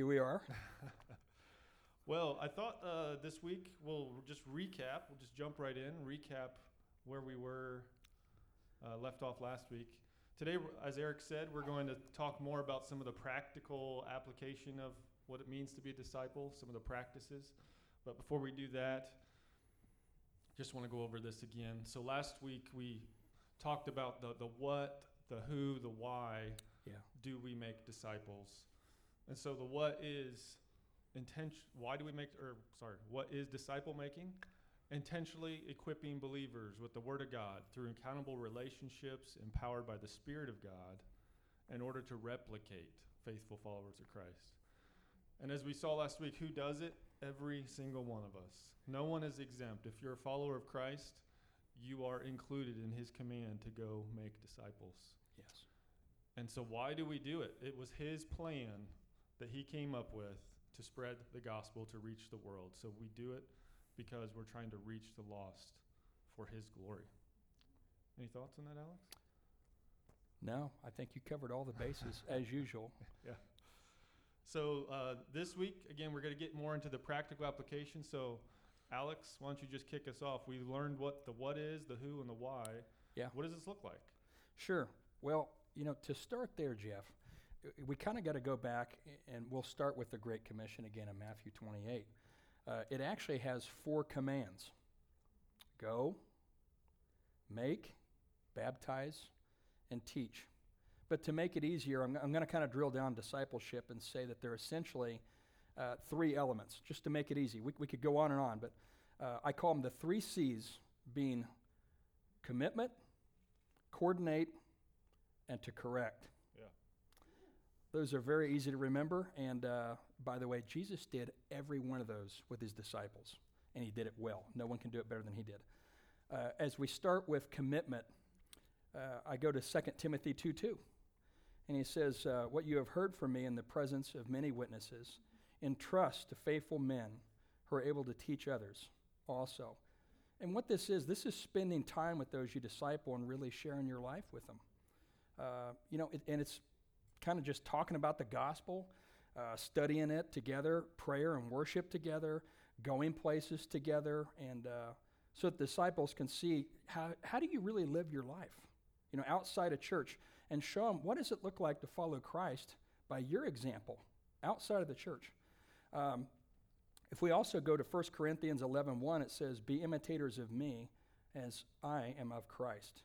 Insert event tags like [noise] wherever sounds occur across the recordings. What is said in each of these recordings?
Here we are. [laughs] Well, I thought uh, this week we'll just recap. We'll just jump right in, recap where we were uh, left off last week. Today, as Eric said, we're going to talk more about some of the practical application of what it means to be a disciple, some of the practices. But before we do that, just want to go over this again. So last week we talked about the, the what, the who, the why Yeah. do we make disciples? And so the what is intention why do we make or sorry, what is disciple making? Intentionally equipping believers with the word of God through accountable relationships empowered by the spirit of God in order to replicate faithful followers of Christ. And as we saw last week, who does it? Every single one of us. No one is exempt. If you're a follower of Christ, you are included in his command to go make disciples. Yes. And so, why do we do it? It was his plan that he came up with to spread the gospel to reach the world. So, we do it because we're trying to reach the lost for his glory. Any thoughts on that, Alex? No, I think you covered all the bases [laughs] as usual. Yeah. So, uh, this week, again, we're going to get more into the practical application. So, Alex, why don't you just kick us off? We learned what the what is, the who, and the why. Yeah. What does this look like? Sure. Well, you know, to start there, Jeff, we kind of got to go back and we'll start with the Great Commission again in Matthew 28. Uh, it actually has four commands go, make, baptize, and teach. But to make it easier, I'm, I'm going to kind of drill down discipleship and say that there are essentially uh, three elements, just to make it easy. We, we could go on and on, but uh, I call them the three C's being commitment, coordinate, and to correct. Those are very easy to remember. And uh, by the way, Jesus did every one of those with his disciples, and he did it well. No one can do it better than he did. Uh, as we start with commitment, uh, I go to 2 Timothy 2 2. And he says, uh, What you have heard from me in the presence of many witnesses, entrust to faithful men who are able to teach others also. And what this is, this is spending time with those you disciple and really sharing your life with them. Uh, you know, it, and it's kind of just talking about the gospel, uh, studying it together, prayer and worship together, going places together, and uh, so that disciples can see how, how do you really live your life, you know, outside of church, and show them what does it look like to follow Christ by your example outside of the church. Um, if we also go to 1 Corinthians 11 1, it says, Be imitators of me as I am of Christ.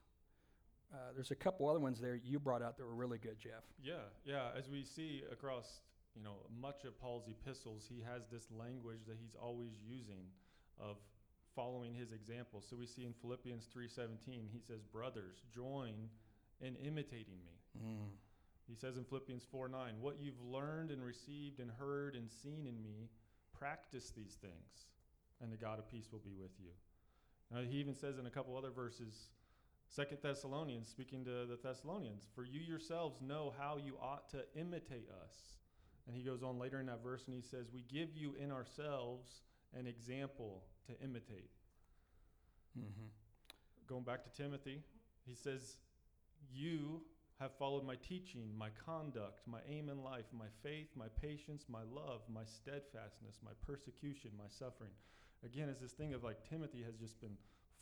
Uh, there's a couple other ones there you brought out that were really good, Jeff. Yeah, yeah. As we see across, you know, much of Paul's epistles, he has this language that he's always using of following his example. So we see in Philippians 3:17, he says, "Brothers, join in imitating me." Mm. He says in Philippians 4:9, "What you've learned and received and heard and seen in me, practice these things, and the God of peace will be with you." Now, he even says in a couple other verses, Second Thessalonians, speaking to the Thessalonians, for you yourselves know how you ought to imitate us. And he goes on later in that verse and he says, We give you in ourselves an example to imitate. hmm Going back to Timothy, he says, You have followed my teaching, my conduct, my aim in life, my faith, my patience, my love, my steadfastness, my persecution, my suffering. Again, it's this thing of like Timothy has just been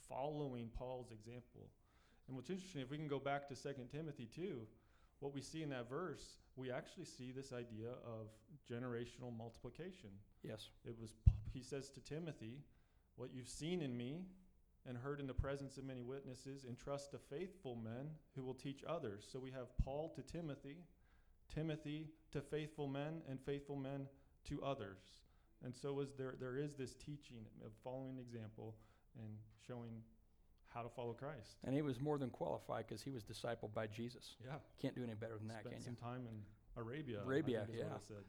following Paul's example. And what's interesting, if we can go back to 2 Timothy 2, what we see in that verse, we actually see this idea of generational multiplication. Yes. It was, he says to Timothy, What you've seen in me and heard in the presence of many witnesses, entrust to faithful men who will teach others. So we have Paul to Timothy, Timothy to faithful men, and faithful men to others. And so is there, there is this teaching of following example and showing how to follow Christ. And he was more than qualified because he was discipled by Jesus. Yeah. Can't do any better than that, Spent can some time in Arabia. Arabia, think is what yeah. said.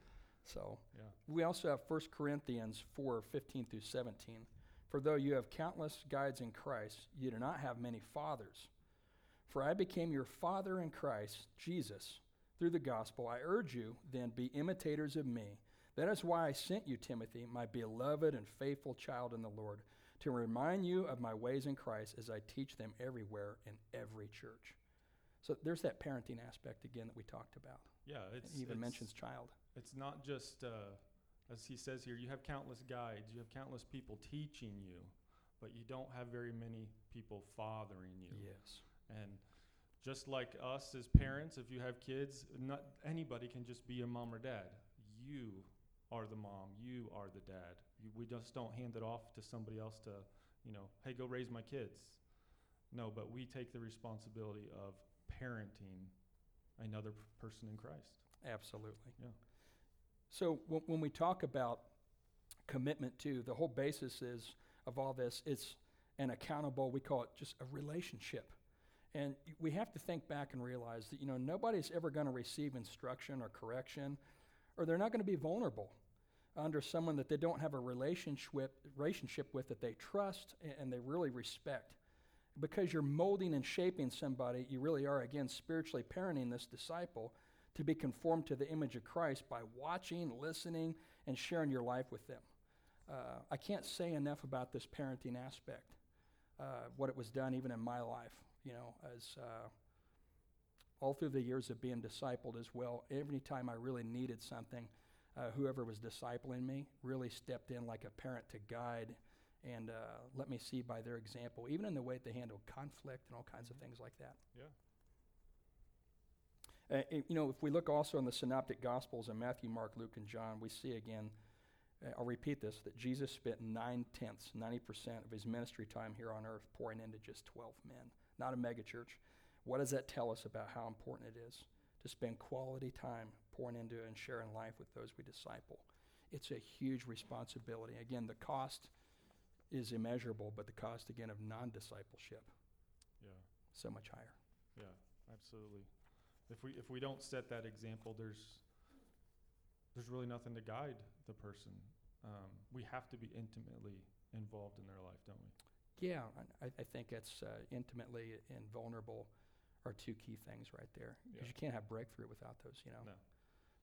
So Yeah. we also have 1 Corinthians 4 15 through 17. For though you have countless guides in Christ, you do not have many fathers. For I became your father in Christ, Jesus, through the gospel. I urge you, then, be imitators of me. That is why I sent you, Timothy, my beloved and faithful child in the Lord, to remind you of my ways in Christ as I teach them everywhere in every church. So there's that parenting aspect again that we talked about. Yeah. It's, He even it's- mentions child. it's not just, uh, as he says here, you have countless guides, you have countless people teaching you, but you don't have very many people fathering you. Yes. And just like us as parents, if you have kids, not anybody can just be a mom or dad. You are the mom. You are the dad. You, we just don't hand it off to somebody else to, you know, hey, go raise my kids. No, but we take the responsibility of parenting another p- person in Christ. Absolutely. Yeah. So when, when we talk about commitment to, the whole basis is of all this, it's an accountable, we call it just a relationship. And we have to think back and realize that, you know, nobody's ever going to receive instruction or correction, or they're not going to be vulnerable under someone that they don't have a relationship, relationship with that they trust and they really respect. Because you're molding and shaping somebody, you really are, again, spiritually parenting this disciple to be conformed to the image of Christ by watching, listening, and sharing your life with them. Uh, I can't say enough about this parenting aspect, uh, what it was done even in my life, you know, as uh, all through the years of being discipled as well. Every time I really needed something, uh, whoever was discipling me really stepped in like a parent to guide and uh, let me see by their example, even in the way they handle conflict and all kinds of things like that. Yeah. Uh, you know, if we look also in the synoptic gospels in Matthew, Mark, Luke, and John, we see again, uh, I'll repeat this, that Jesus spent nine tenths, 90% of his ministry time here on earth pouring into just 12 men, not a megachurch. What does that tell us about how important it is to spend quality time pouring into and sharing life with those we disciple? It's a huge responsibility. Again, the cost is immeasurable, but the cost, again, of non discipleship, Yeah. so much higher. Yeah, absolutely. If we if we don't set that example, there's there's really nothing to guide the person. Um, we have to be intimately involved in their life, don't we? Yeah, I, I think it's uh, intimately and vulnerable are two key things right there. Because Yeah. you can't have breakthrough without those, you know. No.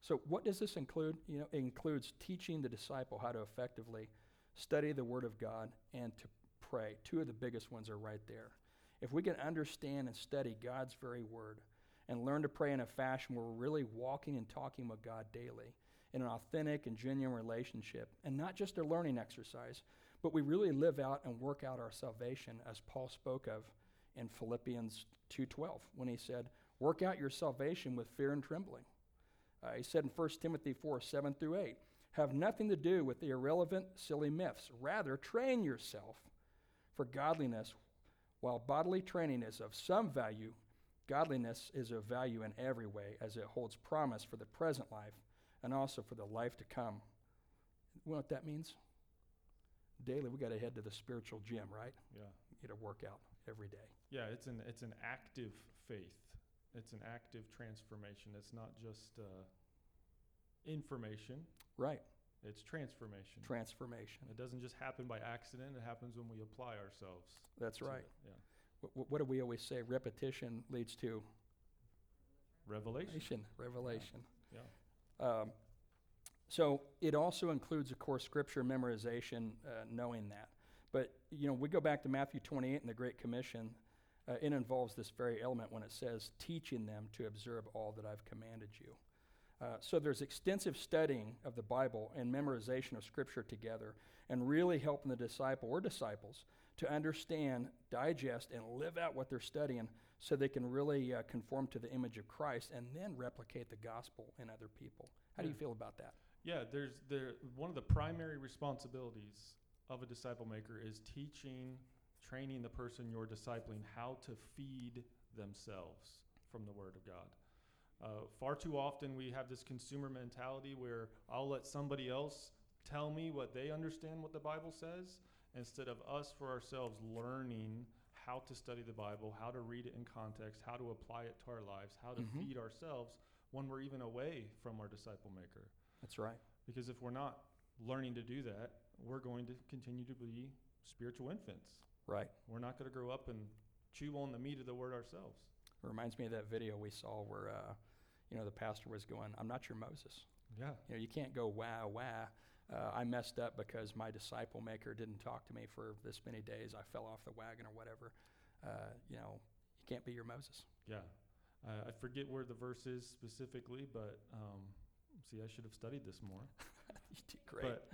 So what does this include? You know, it includes teaching the disciple how to effectively study the Word of God and to pray. Two of the biggest ones are right there. If we can understand and study God's very Word and learn to pray in a fashion where we're really walking and talking with God daily in an authentic and genuine relationship, and not just a learning exercise, but we really live out and work out our salvation as Paul spoke of in Philippians 2:12 when he said, "Work out your salvation with fear and trembling." Uh, he said in 1 Timothy 4 7 through 8, have nothing to do with the irrelevant, silly myths. Rather, train yourself for godliness. While bodily training is of some value, godliness is of value in every way, as it holds promise for the present life and also for the life to come. You know what that means? Daily, we got to head to the spiritual gym, right? Yeah. Get a workout every day. Yeah, it's an it's an active faith. It's an active transformation. It's not just uh, information. Right. It's transformation. Transformation. it doesn't just happen by accident. It happens when we apply ourselves. That's right. Yeah. What, what do we always say? Repetition leads to Revelation. Revelation. Yeah. Um, so it also includes, of course, scripture memorization, uh, knowing that. But, you know, we go back to Matthew 28 and the Great Commission. Uh, it involves this very element when it says, teaching them to observe all that I've commanded you. Uh, so there's extensive studying of the Bible and memorization of Scripture together, and really helping the disciple or disciples to understand, digest, and live out what they're studying so they can really uh, conform to the image of Christ and then replicate the gospel in other people. How do you feel about that? Yeah, there's there one of the primary responsibilities of a disciple maker is teaching, training the person you're discipling how to feed themselves from the Word of God. Uh, far too often we have this consumer mentality where I'll let somebody else tell me what they understand what the Bible says instead of us for ourselves learning how to study the Bible, how to read it in context, how to apply it to our lives, how to Mhm. feed ourselves when we're even away from our disciple maker. That's right. Because if we're not learning to do that, we're going to continue to be spiritual infants. Right. We're not going to grow up and chew on the meat of the word ourselves. It reminds me of that video we saw where, uh, you know, the pastor was going, I'm not your Moses. Yeah. You know, you can't go, wow, wow. Uh, I messed up because my disciple maker didn't talk to me for this many days. I fell off the wagon or whatever. Uh, you know, you can't be your Moses. Yeah. Uh, I forget where the verse is specifically, but um, see, I should have studied this more. [laughs] you did great. But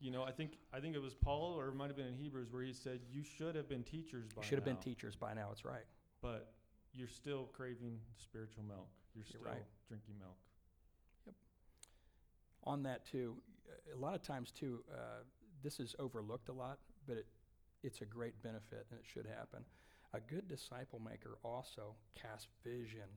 you know, I think I think it was Paul, or it might have been in Hebrews, where he said, "You should have been teachers by you should have been now, teachers by now. It's right. but you're still craving spiritual milk. You're You're still right. drinking milk." Yep. On that too, a lot of times too, uh, this is overlooked a lot, but it, it's a great benefit and it should happen. A good disciple maker also casts vision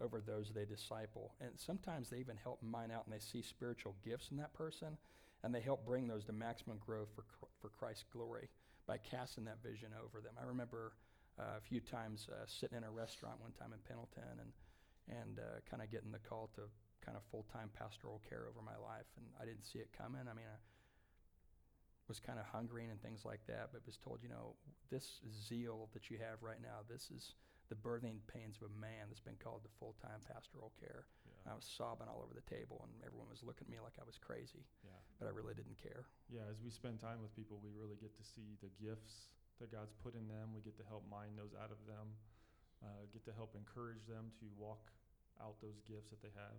over those they disciple. And sometimes they even help mine out and they see spiritual gifts in that person and they help bring those to maximum growth for, for Christ's glory by casting that vision over them. I remember uh, a few times uh, sitting in a restaurant one time in Pendleton and, and uh, kind of getting the call to kind of full time pastoral care over my life, and I didn't see it coming. I mean, I was kind of hungry and things like that, but was told, you know, this zeal that you have right now, this is the birthing pains of a man that's been called to full time pastoral care. I was sobbing all over the table, and everyone was looking at me like I was crazy, yeah. but I really didn't care. Yeah, as we spend time with people, we really get to see the gifts that God's put in them. We get to help mine those out of them, uh, get to help encourage them to walk out those gifts that they have.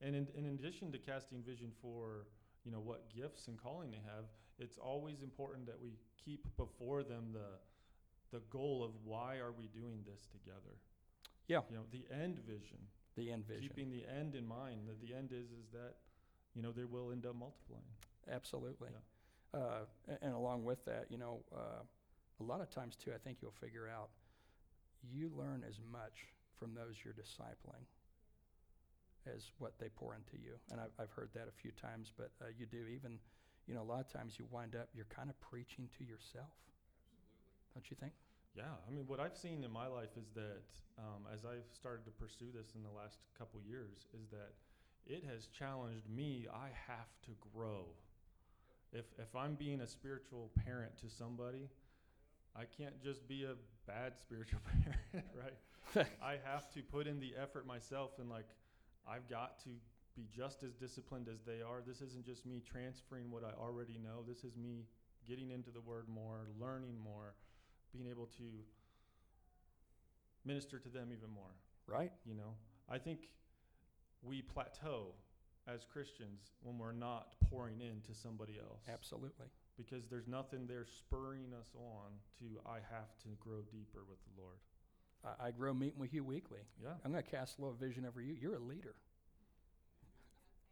And in, in addition to casting vision for, you know, what gifts and calling they have, it's always important that we keep before them the, the goal of why are we doing this together? Yeah. You know, the end vision, The end vision. keeping the end in mind. That the end is is that, you know, they will end up multiplying. Absolutely. Uh, a- and along with that, you know, uh, a lot of times too, I think you'll figure out you learn as much from those you're discipling as what they pour into you. And I've, I've heard that a few times, but uh, you do even, you know, a lot of times you wind up, you're kind of preaching to yourself. Absolutely. Don't you think? Yeah, I mean, what I've seen in my life is that um, as I've started to pursue this in the last couple years, is that it has challenged me. I have to grow. If if I'm being a spiritual parent to somebody, I can't just be a bad [laughs] spiritual parent, right? [laughs] I have to put in the effort myself, and like, I've got to be just as disciplined as they are. This isn't just me transferring what I already know. This is me getting into the Word more, learning more being able to minister to them even more Right? you know i think we plateau as christians when we're not pouring into somebody else Absolutely. because there's nothing there spurring us on to i have to grow deeper with the lord I, I grow meeting with you weekly. yeah I'm going to cast a little vision over you. You're a leader.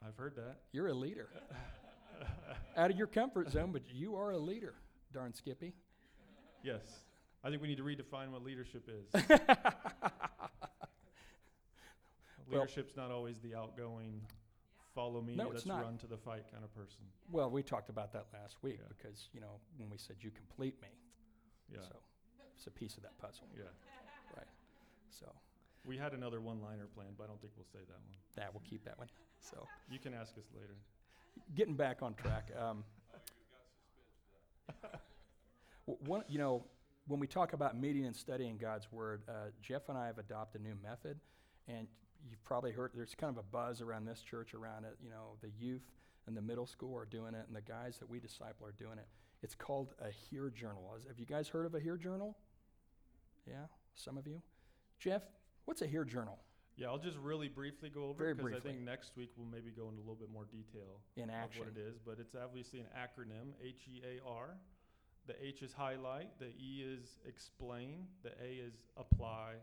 i've heard that You're a leader. [laughs] Out of your comfort zone, but you are a leader, darn Skippy. Yes i think we need to redefine what leadership is [laughs] [laughs] Well- leadership's not always the outgoing follow me No, it's let's not. run to the fight kind of person Well, we talked about that last week Yeah. because, you know, when we said you complete me. yeah So it's a piece of that puzzle. yeah [laughs] Right. So We had another one-liner planned, but I don't think we'll say that one. that we'll keep that one. So You can ask us later. getting back on track. Um, w- one, you know, when we talk about meeting and studying God's Word, uh, Jeff and I have adopted a new method, and you've probably heard there's kind of a buzz around this church around it. You know, the youth and the middle school are doing it, and the guys that we disciple are doing it. It's called a Hear Journal. Have you guys heard of a Hear Journal? Yeah, some of you. Jeff, what's a Hear Journal Yeah, I'll just really briefly go over Very because I think next week we'll maybe go into a little bit more detail in of action? what it is. But it's obviously an acronym, H E A R. The H is highlight, the E is explain, the A is apply,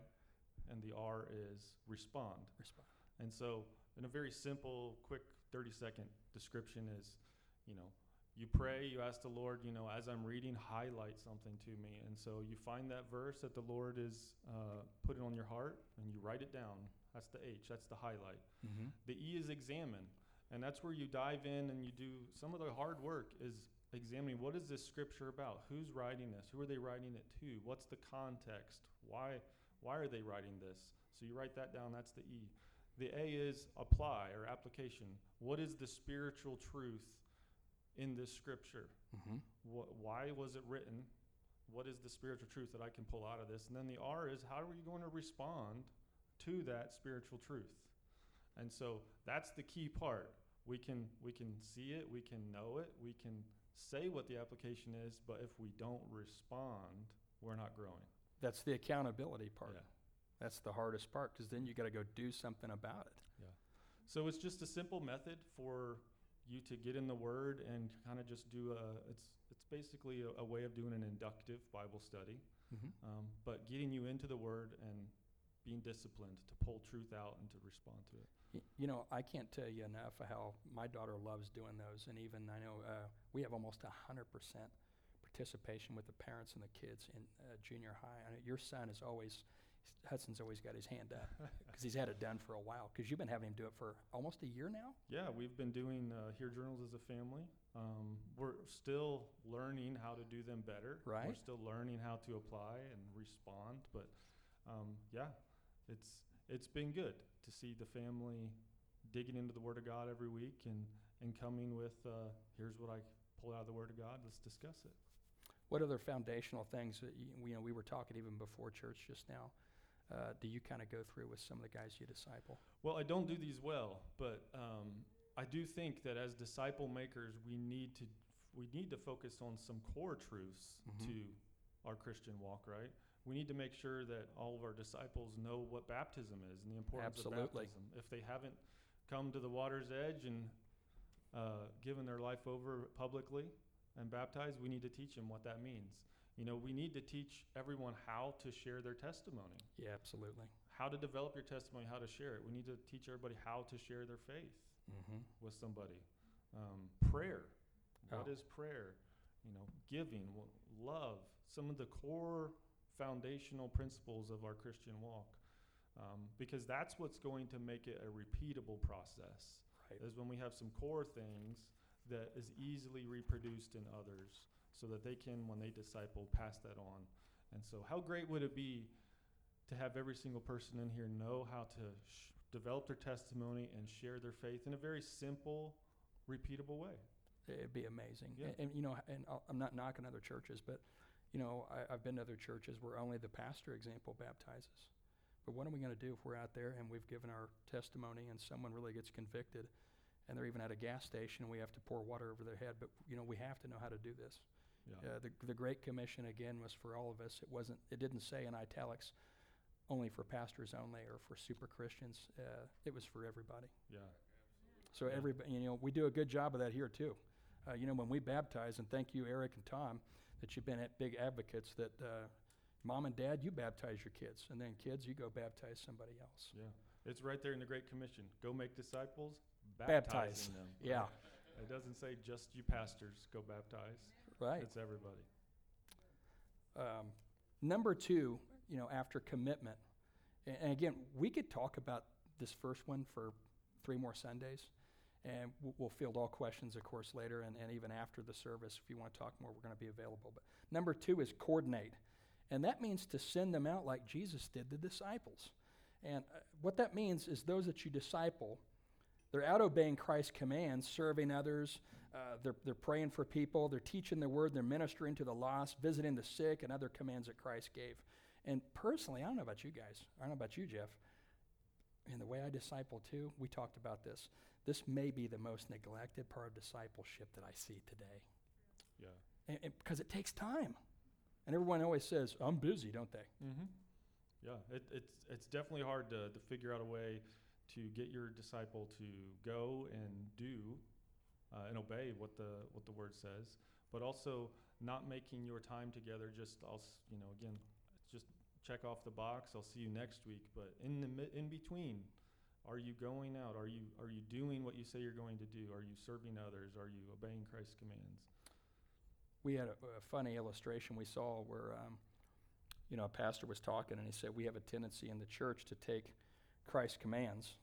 and the R is respond. Respond. And so, in a very simple, quick 30 second description, is you know, you pray, you ask the Lord, you know, as I'm reading, highlight something to me. And so, you find that verse that the Lord is uh, putting on your heart and you write it down. That's the H, that's the highlight. Mm-hmm. The E is examine. And that's where you dive in and you do some of the hard work is examining what is this scripture about? Who's writing this? Who are they writing it to? What's the context? Why why are they writing this? So you write that down, that's the E. The A is apply or application. What is the spiritual truth in this scripture? Mm-hmm. Wh- why was it written? What is the spiritual truth that I can pull out of this? And then the R is how are you going to respond to that spiritual truth? And so that's the key part. We can we can see it, we can know it, we can say what the application is, but if we don't respond, we're not growing. That's the accountability part. Yeah. That's the hardest part because then you got to go do something about it. Yeah. So it's just a simple method for you to get in the Word and kind of just do a. It's it's basically a, a way of doing an inductive Bible study, Mhm. um, but getting you into the Word and being disciplined to pull truth out and to respond to it. Y- You know, I can't tell you enough how my daughter loves doing those, and even I know uh, we have almost hundred percent participation with the parents and the kids in uh, junior high. Know your son is always Hudson's always got his hand up [laughs] because he's had it done for a while. Because you've been having him do it for almost a year now. Yeah, we've been doing uh, Hear Journals as a family. Um, we're still learning how to do them better. Right. We're still learning how to apply and respond. But um, yeah, it's it's been good to see the family digging into the Word of God every week and and coming with uh, here's what I pulled out of the Word of God. Let's discuss it. What other foundational things that you, you know we were talking even before church just now? Uh, do you kind of go through with some of the guys you disciple? Well, I don't do these well, but um, I do think that as disciple makers, we need to we need to focus on some core truths Mhm. to our Christian walk. Right? We need to make sure that all of our disciples know what baptism is and the importance Absolutely. of baptism. If they haven't come to the water's edge and uh, given their life over publicly and baptized, we need to teach them what that means. You know, we need to teach everyone how to share their testimony Yeah, absolutely. how to develop your testimony, how to share it. We need to teach everybody how to share their faith Mm-hmm. with somebody. Um, prayer. What Oh. is prayer? You know, giving, love. Some of the core foundational principles of our Christian walk. Um, because that's what's going to make it a repeatable process. Right. Is when we have some core things that is easily reproduced in others, so that they can, when they disciple, pass that on. And so, how great would it be to have every single person in here know how to sh- develop their testimony and share their faith in a very simple, repeatable way. It'd be amazing. Yeah. And, and, you know, and I'll- I'm not knocking other churches, but, you know, I, I've been to other churches where only the pastor example baptizes. But what are we going to do if we're out there and we've given our testimony and someone really gets convicted and they're even at a gas station and we have to pour water over their head? But, you know, we have to know how to do this. Yeah. Uh, the, the Great Commission, again, was for all of us. It wasn't, it didn't say in italics, only for pastors only or for super Christians. Uh, it was for everybody. yeah. So Yeah. everybody, you know, we do a good job of that here too. Uh, you know, when we baptize, and thank you, Eric and Tom, that you've been at big advocates that uh, mom and dad, you baptize your kids, and then kids, you go baptize somebody else. Yeah. It's right there in the Great Commission. Go make disciples, Baptize. them. Yeah, It doesn't say just you pastors go baptize. right. It's everybody. Um, number two, you know, after commitment, and, and again, we could talk about this first one for three more Sundays, and we'll, field all questions, of course, later, and, and even after the service, if you want to talk more, we're going to be available. But number two is coordinate, and that means to send them out like Jesus did the disciples. And uh, what that means is those that you disciple, they're out obeying Christ's commands, serving others. Uh, they're, they're praying for people. They're teaching the word. They're ministering to the lost, visiting the sick, and other commands that Christ gave. And personally, I don't know about you guys. I don't know about you, Jeff. And the way I disciple too, we talked about this. This may be the most neglected part of discipleship that I see today. Yeah. Because it takes time. And everyone always says, I'm busy, don't they? Mm-hmm. Yeah, it, it's it's definitely hard to, to figure out a way to get your disciple to go and do uh, and obey what the what the word says, but also not making your time together just I'll you know again check off the box. I'll see you next week, but in the in between, are you going out? Are you are you doing what you say you're going to do? Are you serving others? Are you obeying Christ's commands? we had a, a funny illustration we saw where um, you know a pastor was talking and he said we have a tendency in the church to take christ's commands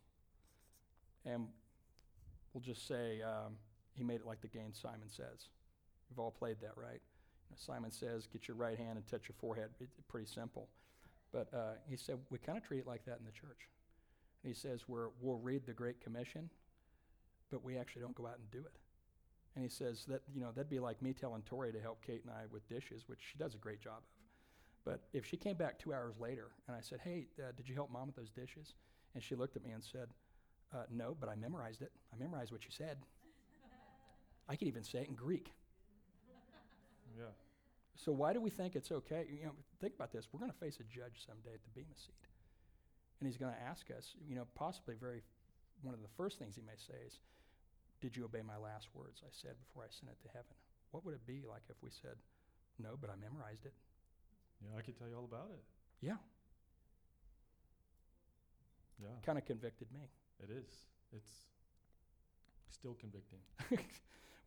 and we'll just say um, he made it like the game simon says we've all played that right simon says get your right hand and touch your forehead it's pretty simple but uh, he said we kind of treat it like that in the church and he says we're, we'll read the great commission but we actually don't go out and do it and he says that, you know, that'd be like me telling Tori to help Kate and I with dishes, which she does a great job of. But if she came back two hours later and I said, hey, uh, did you help mom with those dishes? And she looked at me and said, uh, no, but I memorized it. I memorized what you said. I could even say it in Greek. Yeah. So why do we think it's okay? You know, think about this. We're going to face a judge someday at the Bema seat. And he's going to ask us, you know, possibly very one of the first things he may say is, Did you obey my last words I said before I sent it to heaven? What would it be like if we said, No, but I memorized it? Yeah, I could tell you all about it. Yeah, Yeah, kind of convicted me. it is. It's still convicting. [laughs]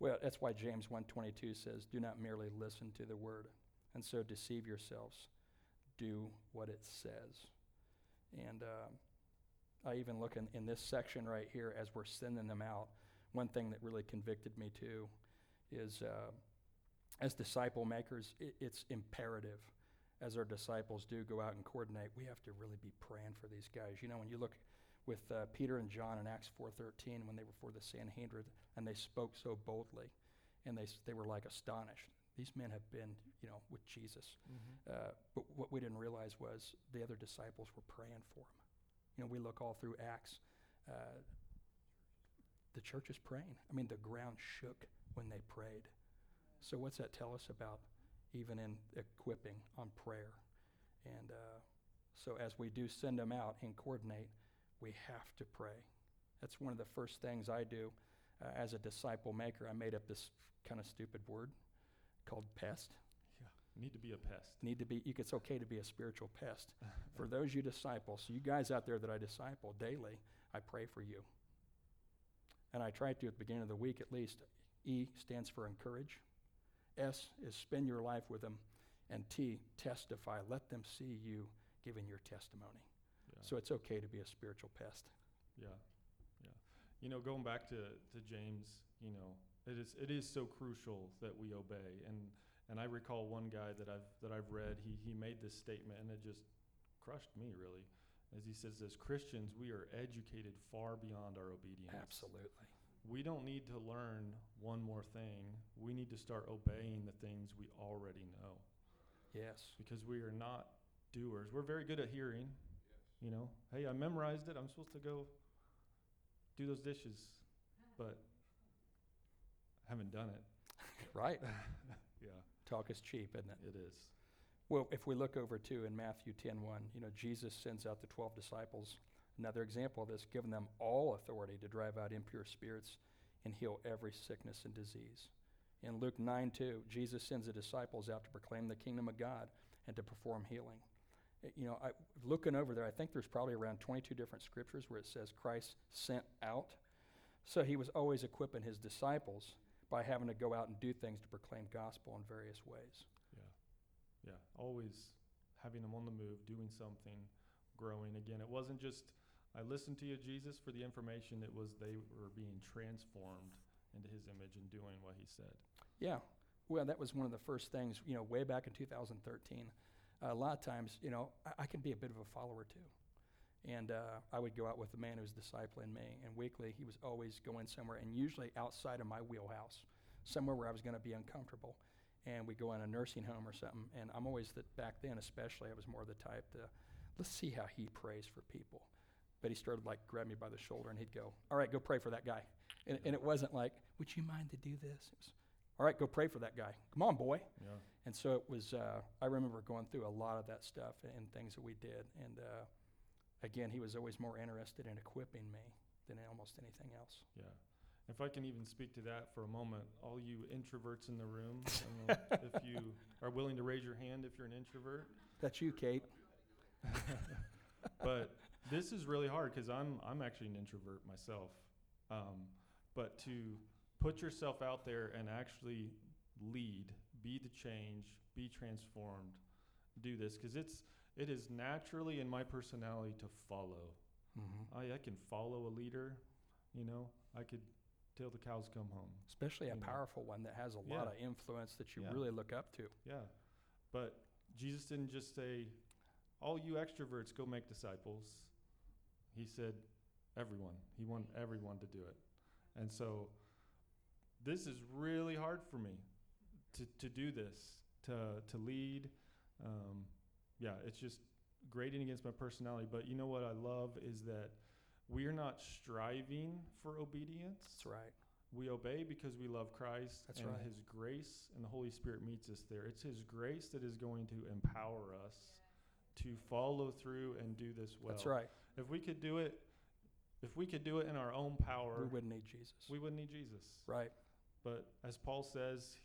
well, that's why James 1:22 says, "Do not merely listen to the word and so deceive yourselves. Do what it says." And uh, I even look in, in this section right here as we're sending them out. One thing that really convicted me too is, uh, as disciple makers, it, it's imperative as our disciples do go out and coordinate. We have to really be praying for these guys. You know, when you look with uh, Peter and John in Acts 4:13 when they were before the Sanhedrin and they spoke so boldly, and they they were like astonished. These men have been, you know, with Jesus. Uh, but what we didn't realize was the other disciples were praying for him. You know, we look all through Acts. Uh, the church is praying. I mean, the ground shook when they prayed. So what's that tell us about even in equipping on prayer? And uh, so as we do send them out and coordinate, we have to pray. That's one of the first things I do uh, as a disciple maker. I made up this kind of stupid word called pest. Yeah, need to be a pest. Need to be. You, it's okay to be a spiritual pest. [laughs] for those you disciple, so you guys out there that I disciple daily, I pray for you. And I try to at the beginning of the week at least. E stands for encourage. S is spend your life with them. And T, testify. Let them see you giving your testimony. So it's okay to be a spiritual pest. Yeah, yeah. You know, going back to, to James, you know, it is it is so crucial that we obey. And and I recall one guy that I've that I've read. He he made this statement, and it just crushed me really, as he says, as Christians, we are educated far beyond our obedience. Absolutely. We don't need to learn one more thing. We need to start obeying the things we already know Yes. because we are not doers. We're very good at hearing. You know, hey, I memorized it. I'm supposed to go do those dishes, but I haven't done it. [laughs] Right. [laughs] Yeah, Talk is cheap, isn't it? it is. Well, if we look over too in Matthew 10:1, you know, Jesus sends out the 12 disciples. Another example of this, giving them all authority to drive out impure spirits and heal every sickness and disease. In Luke 9:2, Jesus sends the disciples out to proclaim the kingdom of God and to perform healing. You know, I, looking over there, I think there's probably around 22 different scriptures where it says Christ sent out. So he was always equipping his disciples by having to go out and do things to proclaim gospel in various ways. Yeah, yeah. Always having them on the move, doing something, growing. Again, it wasn't just I listened to you, Jesus, for the information. It was they were being transformed into His image and doing what He said. Yeah. Well, that was one of the first things, you know, way back in 2013. A lot of times, you know, I, I can be a bit of a follower too. And uh, I would go out with a man who was discipling me, and weekly he was always going somewhere, and usually outside of my wheelhouse, somewhere where I was going to be uncomfortable. And we'd go in a nursing home or something, and I'm always the, back then, especially, I was more the type to let's see how he prays for people. But he started like grab me by the shoulder, and he'd go, "All right, go pray for that guy." And, and it wasn't like, "Would you mind to do this?" It was, all right, go pray for that guy. Come on, boy. Yeah, And so it was, uh, I remember going through a lot of that stuff and things that we did. And uh, again, he was always more interested in equipping me than almost anything else. yeah. If I can even speak to that for a moment, all you introverts in the room, I don't know [laughs] if you are willing to raise your hand if you're an introvert. That's you, Kate. [laughs] but this is really hard because I'm I'm actually an introvert myself. Um, but to put yourself out there and actually lead, be the change, be transformed, do this because it's it is naturally in my personality to follow. Mm-hmm. I, I can follow a leader, you know. I could till the cows come home. Especially a know. powerful one that has a Yeah. lot of influence that you Yeah. really look up to. Yeah. But Jesus didn't just say, all you extroverts go make disciples. He said, everyone. He wanted everyone to do it. And so this is really hard for me to, to do this, to, to lead. Um, yeah, it's just grating against my personality. But you know what I love is that we are not striving for obedience. That's right. We obey because we love Christ That's and right. His grace and the Holy Spirit meets us there. It's His grace that is going to empower us to follow through and do this well. That's right. If we could do it If we could do it in our own power, We wouldn't need Jesus. we wouldn't need Jesus. right, But as Paul says,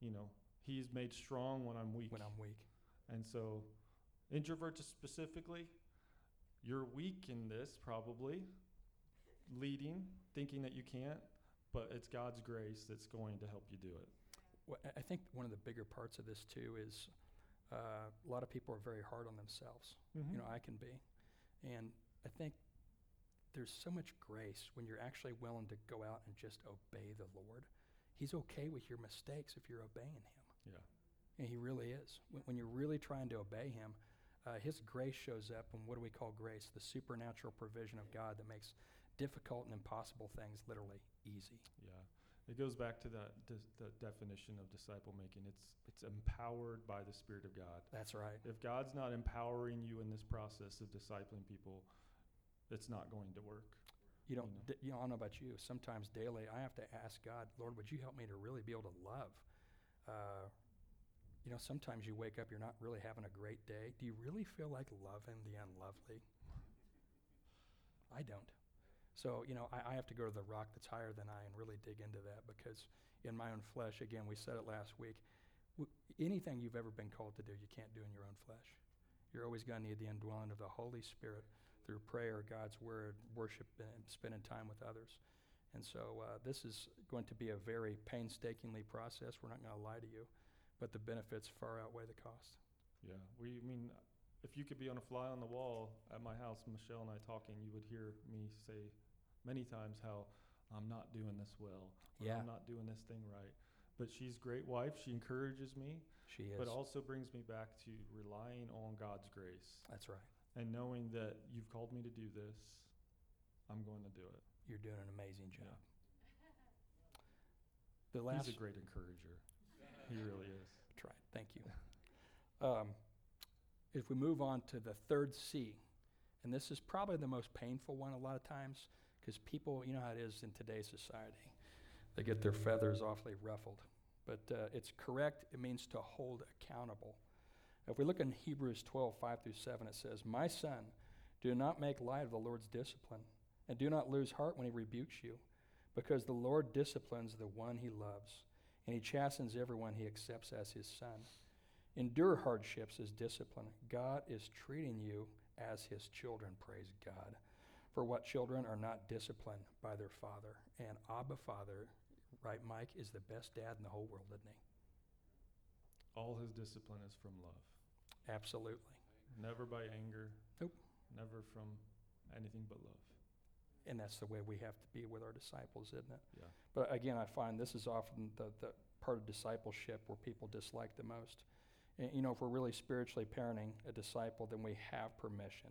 you know, he's made strong when I'm weak. when I'm weak. And so, introverts specifically, you're weak in this probably, leading, thinking that you can't, but it's God's grace that's going to help you do it. Well, I- I think one of the bigger parts of this too is uh, a lot of people are very hard on themselves. You know, I can be. And I think there's so much grace when you're actually willing to go out and just obey the Lord. He's okay with your mistakes if you're obeying Him. yeah, And He really is. When, when you're really trying to obey Him, uh, His grace shows up. And what do we call grace? The supernatural provision of God that makes difficult and impossible things literally easy. yeah. It goes back to that dis- the definition of disciple making. It's it's empowered by the Spirit of God. That's right. If God's not empowering you in this process of discipling people, it's not going to work. You don't, know. d- you know, I don't know about you. Sometimes daily, I have to ask God, Lord, would you help me to really be able to love? Uh, you know, sometimes you wake up, you're not really having a great day. Do you really feel like loving the unlovely? I don't. So, you know, I, I have to go to the rock that's higher than I and really dig into that because in my own flesh, again, we said it last week, w- anything you've ever been called to do, you can't do in your own flesh. You're always going to need the indwelling of the Holy Spirit through prayer, God's word, worship, and spending time with others. And so uh, this is going to be a very painstakingly process. We're not going to lie to you, but the benefits far outweigh the cost. Yeah, we mean, if you could be on a fly on the wall at my house, Michelle and I talking, you would hear me say many times how I'm not doing this well, Yeah. I'm not doing this thing right. But she's a great wife. She encourages me, She is. but also brings me back to relying on God's grace That's right. And knowing that you've called me to do this. I'm going to do it. You're doing an amazing job. Yeah. [laughs] The last He's a great encourager. He really is. That's right. Thank you. Um, if we move on to the third C, and this is probably the most painful one a lot of times because people, you know how it is in today's society, they get their feathers awfully ruffled. But uh, it's correct, it means to hold accountable. If we look in Hebrews 12, 5 through 7, it says, My son, do not make light of the Lord's discipline, and do not lose heart when he rebukes you, because the Lord disciplines the one he loves and he chastens everyone he accepts as his son. Endure hardships as discipline. God is treating you as his children, praise God. For what children are not disciplined by their father? And Abba Father, right, Mike, is the best dad in the whole world, isn't he? All his discipline is from love, Absolutely. never by anger. Nope. Never from anything but love. And that's the way we have to be with our disciples, isn't it? Yeah. But again, I find this is often the, the part of discipleship where people dislike the most. And, you know, if we're really spiritually parenting a disciple, then we have permission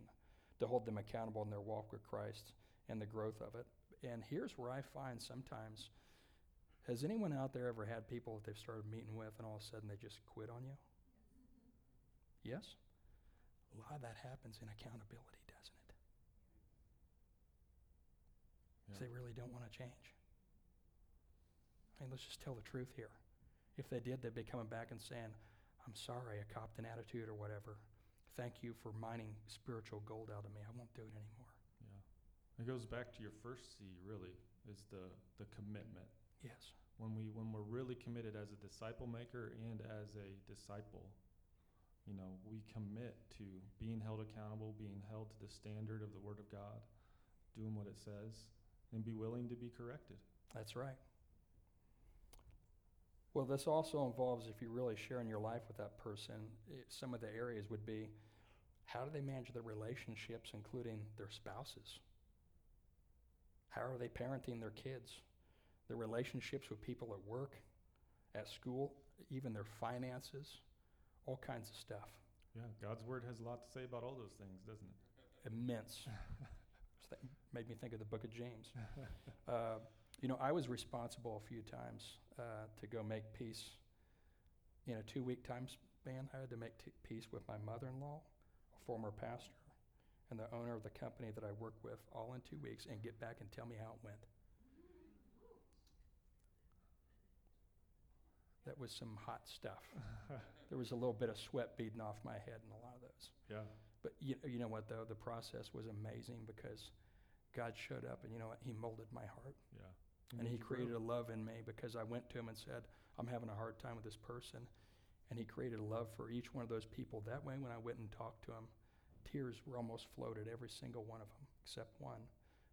to hold them accountable in their walk with Christ and the growth of it. And here's where I find sometimes has anyone out there ever had people that they've started meeting with and all of a sudden they just quit on you? Yes? A lot of that happens in accountability, doesn't it? Yeah. they really don't want to change. I mean, let's just tell the truth here. If they did, they'd be coming back and saying, I'm sorry, I copped an attitude or whatever. Thank you for mining spiritual gold out of me. I won't do it anymore. Yeah. It goes back to your first C really is the the commitment. Yes. When we when we're really committed as a disciple maker and as a disciple, you know, we commit to being held accountable, being held to the standard of the word of God, doing what it says, and be willing to be corrected. That's right. Well, this also involves if you're really sharing your life with that person, eh, some of the areas would be how do they manage their relationships, including their spouses? How are they parenting their kids? Their relationships with people at work, at school, even their finances, all kinds of stuff. Yeah, God's word has a lot to say about all those things, doesn't it? Immense. [laughs] Made me think of the book of James. Uh, you know, I was responsible a few times uh, to go make peace in a two week time span. I had to make t- peace with my mother in law, a former pastor, and the owner of the company that I work with all in two weeks and get back and tell me how it went. That was some hot stuff. [laughs] there was a little bit of sweat beading off my head in a lot of those. Yeah. But you, you know what, though? The process was amazing because God showed up and you know what? He molded my heart. Yeah. And he created a love in me because I went to him and said, I'm having a hard time with this person. And he created a love for each one of those people. That way, when I went and talked to him, tears were almost floated, every single one of them, except one.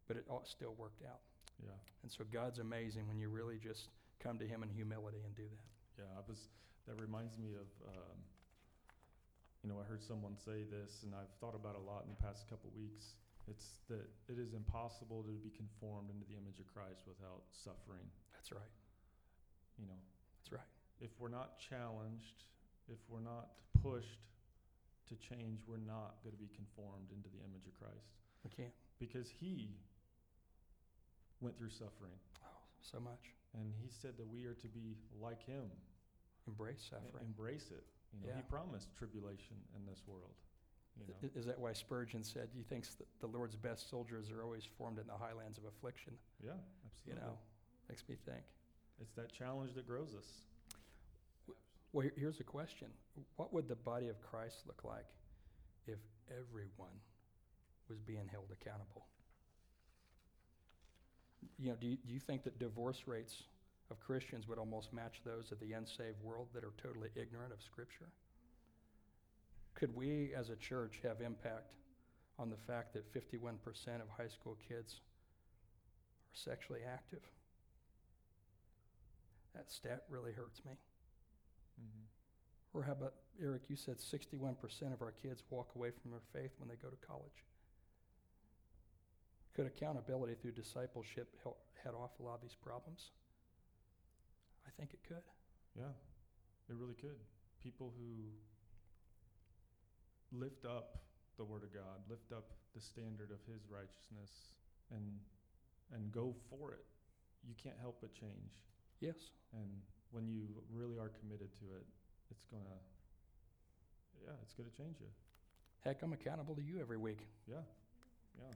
But it all still worked out. Yeah. And so God's amazing when you really just come to him in humility and do that. Yeah, I was. That reminds me of. Um, you know, I heard someone say this, and I've thought about it a lot in the past couple weeks. It's that it is impossible to be conformed into the image of Christ without suffering. That's right. You know, That's right. if we're not challenged, if we're not pushed to change, we're not going to be conformed into the image of Christ We can't. because He went through suffering, Oh, so much. and He said that we are to be like Him. Embrace suffering. embrace it. You know, he promised tribulation in this world. You know, Is that why Spurgeon said he thinks that the Lord's best soldiers are always formed in the highlands of affliction? yeah, absolutely. You know, makes me think. It's that challenge that grows us. Well, here's a question. What would the body of Christ look like if everyone was being held accountable? You know, do you, do you think that divorce rates of Christians would almost match those of the unsaved world that are totally ignorant of Scripture? Could we as a church have impact on the fact that 51% of high school kids are sexually active? That stat really hurts me. Mm-hmm. Or how about, Eric, you said 61% of our kids walk away from their faith when they go to college. Could accountability through discipleship help head off a lot of these problems? I think it could. Yeah, it really could. People who lift up the Word of God, lift up the standard of His righteousness, and and go for it. You can't help but change. Yes. And when you really are committed to it, it's gonna, yeah, it's gonna change you. Heck, I'm accountable to you every week. Yeah, yeah.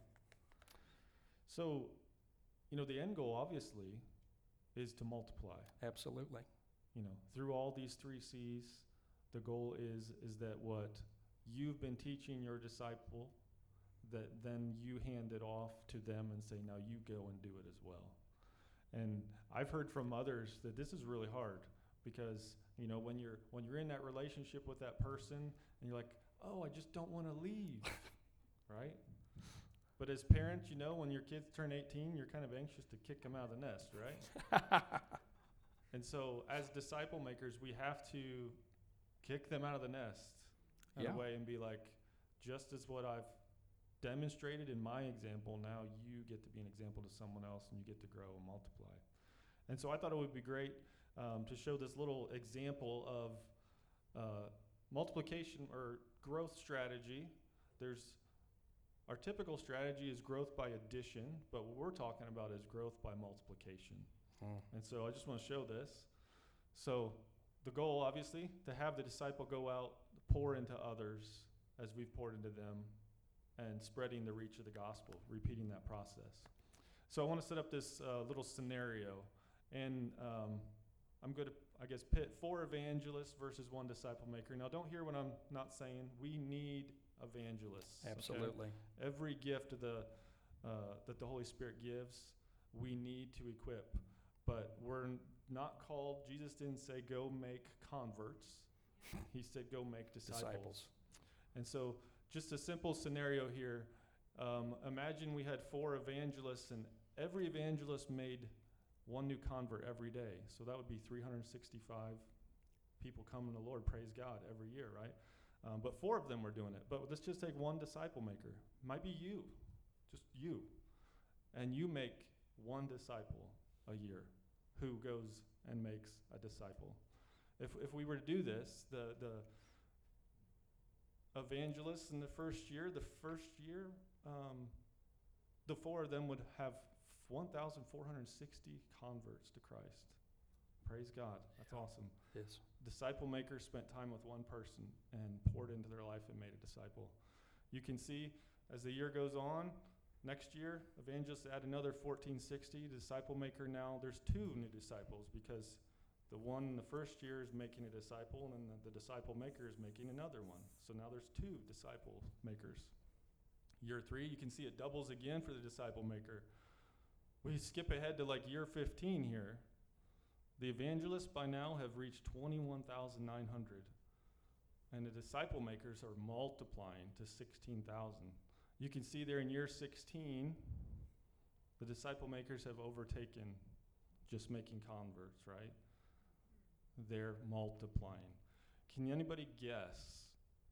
So, you know, the end goal obviously is to multiply. Absolutely. You know, through all these three C's, the goal is is that what you've been teaching your disciple, that then you hand it off to them and say, now you go and do it as well. And I've heard from others that this is really hard because you know when you're when you're in that relationship with that person and you're like, oh, I just don't want to leave, [laughs] right? But as parents, you know, when your kids turn 18, you're kind of anxious to kick them out of the nest, right? [laughs] And so, as disciple makers, we have to kick them out of the nest in Yeah. a way and be like, just as what I've demonstrated in my example, now you get to be an example to someone else and you get to grow and multiply. And so, I thought it would be great um, to show this little example of uh, multiplication or growth strategy. There's our typical strategy is growth by addition, but what we're talking about is growth by multiplication. And so I just want to show this. So the goal, obviously, to have the disciple go out, pour into others as we've poured into them, and spreading the reach of the gospel, repeating that process. So I want to set up this uh, little scenario, and um, I'm going to, I guess, pit four evangelists versus one disciple maker. Now, don't hear what I'm not saying. We need evangelists. okay? Absolutely. Every gift of the, uh, that the Holy Spirit gives, we need to equip. But we're not called, Jesus didn't say, go make converts. He said, go make disciples. Disciples. And so, just a simple scenario here. Um, imagine we had four evangelists, and every evangelist made one new convert every day. So that would be 365 people coming to the Lord, praise God, every year, right? Um, but four of them were doing it. But let's just take one disciple maker. Might be you, just you. And you make one disciple a year who goes and makes a disciple. If, if we were to do this, the, the evangelists in the first year, the first year, um, the four of them would have 1,460 converts to Christ. Praise God. That's awesome. Yes. Disciple makers spent time with one person and poured into their life and made a disciple. You can see as the year goes on, next year, evangelists add another 1460. Disciple maker now, there's two new disciples because the one in the first year is making a disciple, and then the, the disciple maker is making another one. So now there's two disciple makers. Year three, you can see it doubles again for the disciple maker. We skip ahead to like year 15 here. The evangelists by now have reached 21,900. And the disciple makers are multiplying to 16,000. You can see there in year 16, the disciple makers have overtaken just making converts, right? They're multiplying. Can anybody guess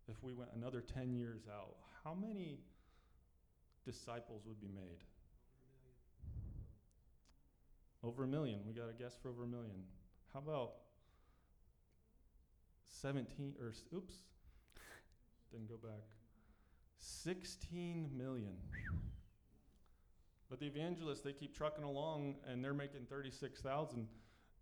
if we went another 10 years out, how many disciples would be made? Over a million. We got a guess for over a million. How about 17 or oops. Didn't go back. 16 million. But the evangelists, they keep trucking along and they're making 36,000.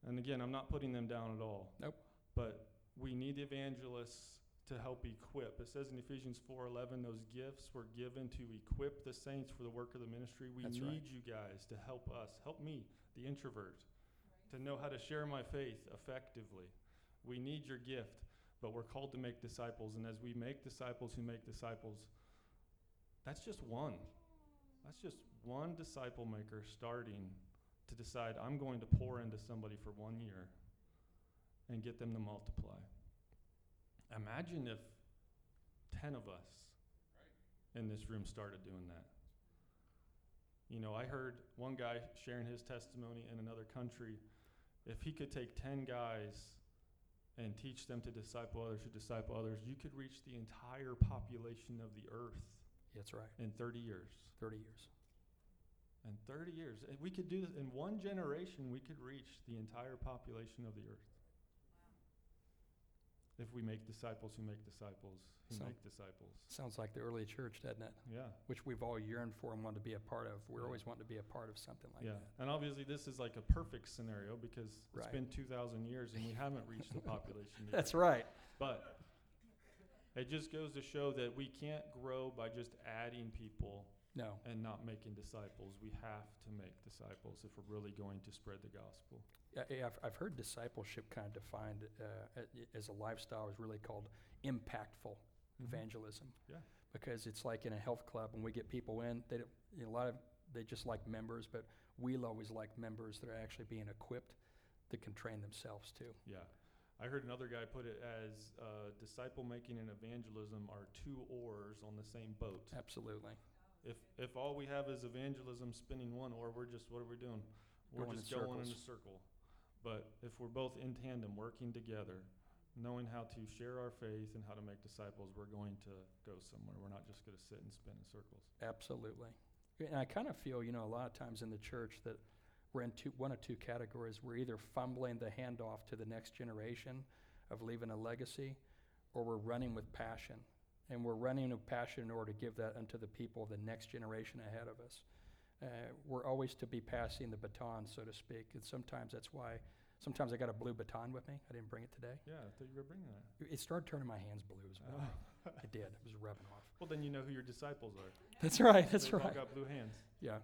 And again, I'm not putting them down at all. Nope. But we need the evangelists to help equip. It says in Ephesians 4:11 those gifts were given to equip the saints for the work of the ministry. We That's need right. you guys to help us, help me, the introvert, to know how to share my faith effectively. We need your gift, but we're called to make disciples and as we make disciples who make disciples, that's just one. That's just one disciple maker starting to decide I'm going to pour into somebody for one year and get them to multiply. Imagine if 10 of us in this room started doing that. You know, I heard one guy sharing his testimony in another country. If he could take 10 guys and teach them to disciple others, to disciple others, you could reach the entire population of the earth That's right. in 30 years. 30 years. In 30 years. And we could do this in one generation, we could reach the entire population of the earth. If we make disciples who make disciples who So- make disciples. Sounds like the early church, doesn't it? Yeah. Which we've all yearned for and wanted to be a part of. We're Yeah. always wanting to be a part of something like yeah. that. And obviously, this is like a perfect scenario because it's been two thousand years and we haven't reached the population. [laughs] That's right. But it just goes to show that we can't grow by just adding people No. and not making disciples. We have to make disciples if we're really going to spread the gospel. Yeah, I've, I've heard discipleship kind of defined uh, as a lifestyle is really called impactful evangelism. Yeah. Because it's like in a health club when we get people in, they you know, a lot of they just like members, but we'll always like members that are actually being equipped that can train themselves too. Yeah. I heard another guy put it as uh, disciple making and evangelism are two oars on the same boat. Absolutely. If, if all we have is evangelism spinning one or we're just, what are we doing? We're Going in just going in circles. a circle. But if we're both in tandem, working together, knowing how to share our faith and how to make disciples, we're going to go somewhere. We're not just going to sit and spin in circles. Absolutely. And I kind of feel, you know, a lot of times in the church that we're in two, one of two categories. We're either fumbling the handoff to the next generation of leaving a legacy, or we're running with passion. And we're running with passion in order to give that unto the people, of the next generation ahead of us. Uh, we're always to be passing the baton, so to speak. And sometimes that's why, sometimes I got a blue baton with me. I didn't bring it today. Yeah, I thought you were bringing that. It started turning my hands blue as well. [laughs] it did. It was rubbing off. Well, then you know who your disciples are. That's right. That's They've all right. got blue hands. Yeah.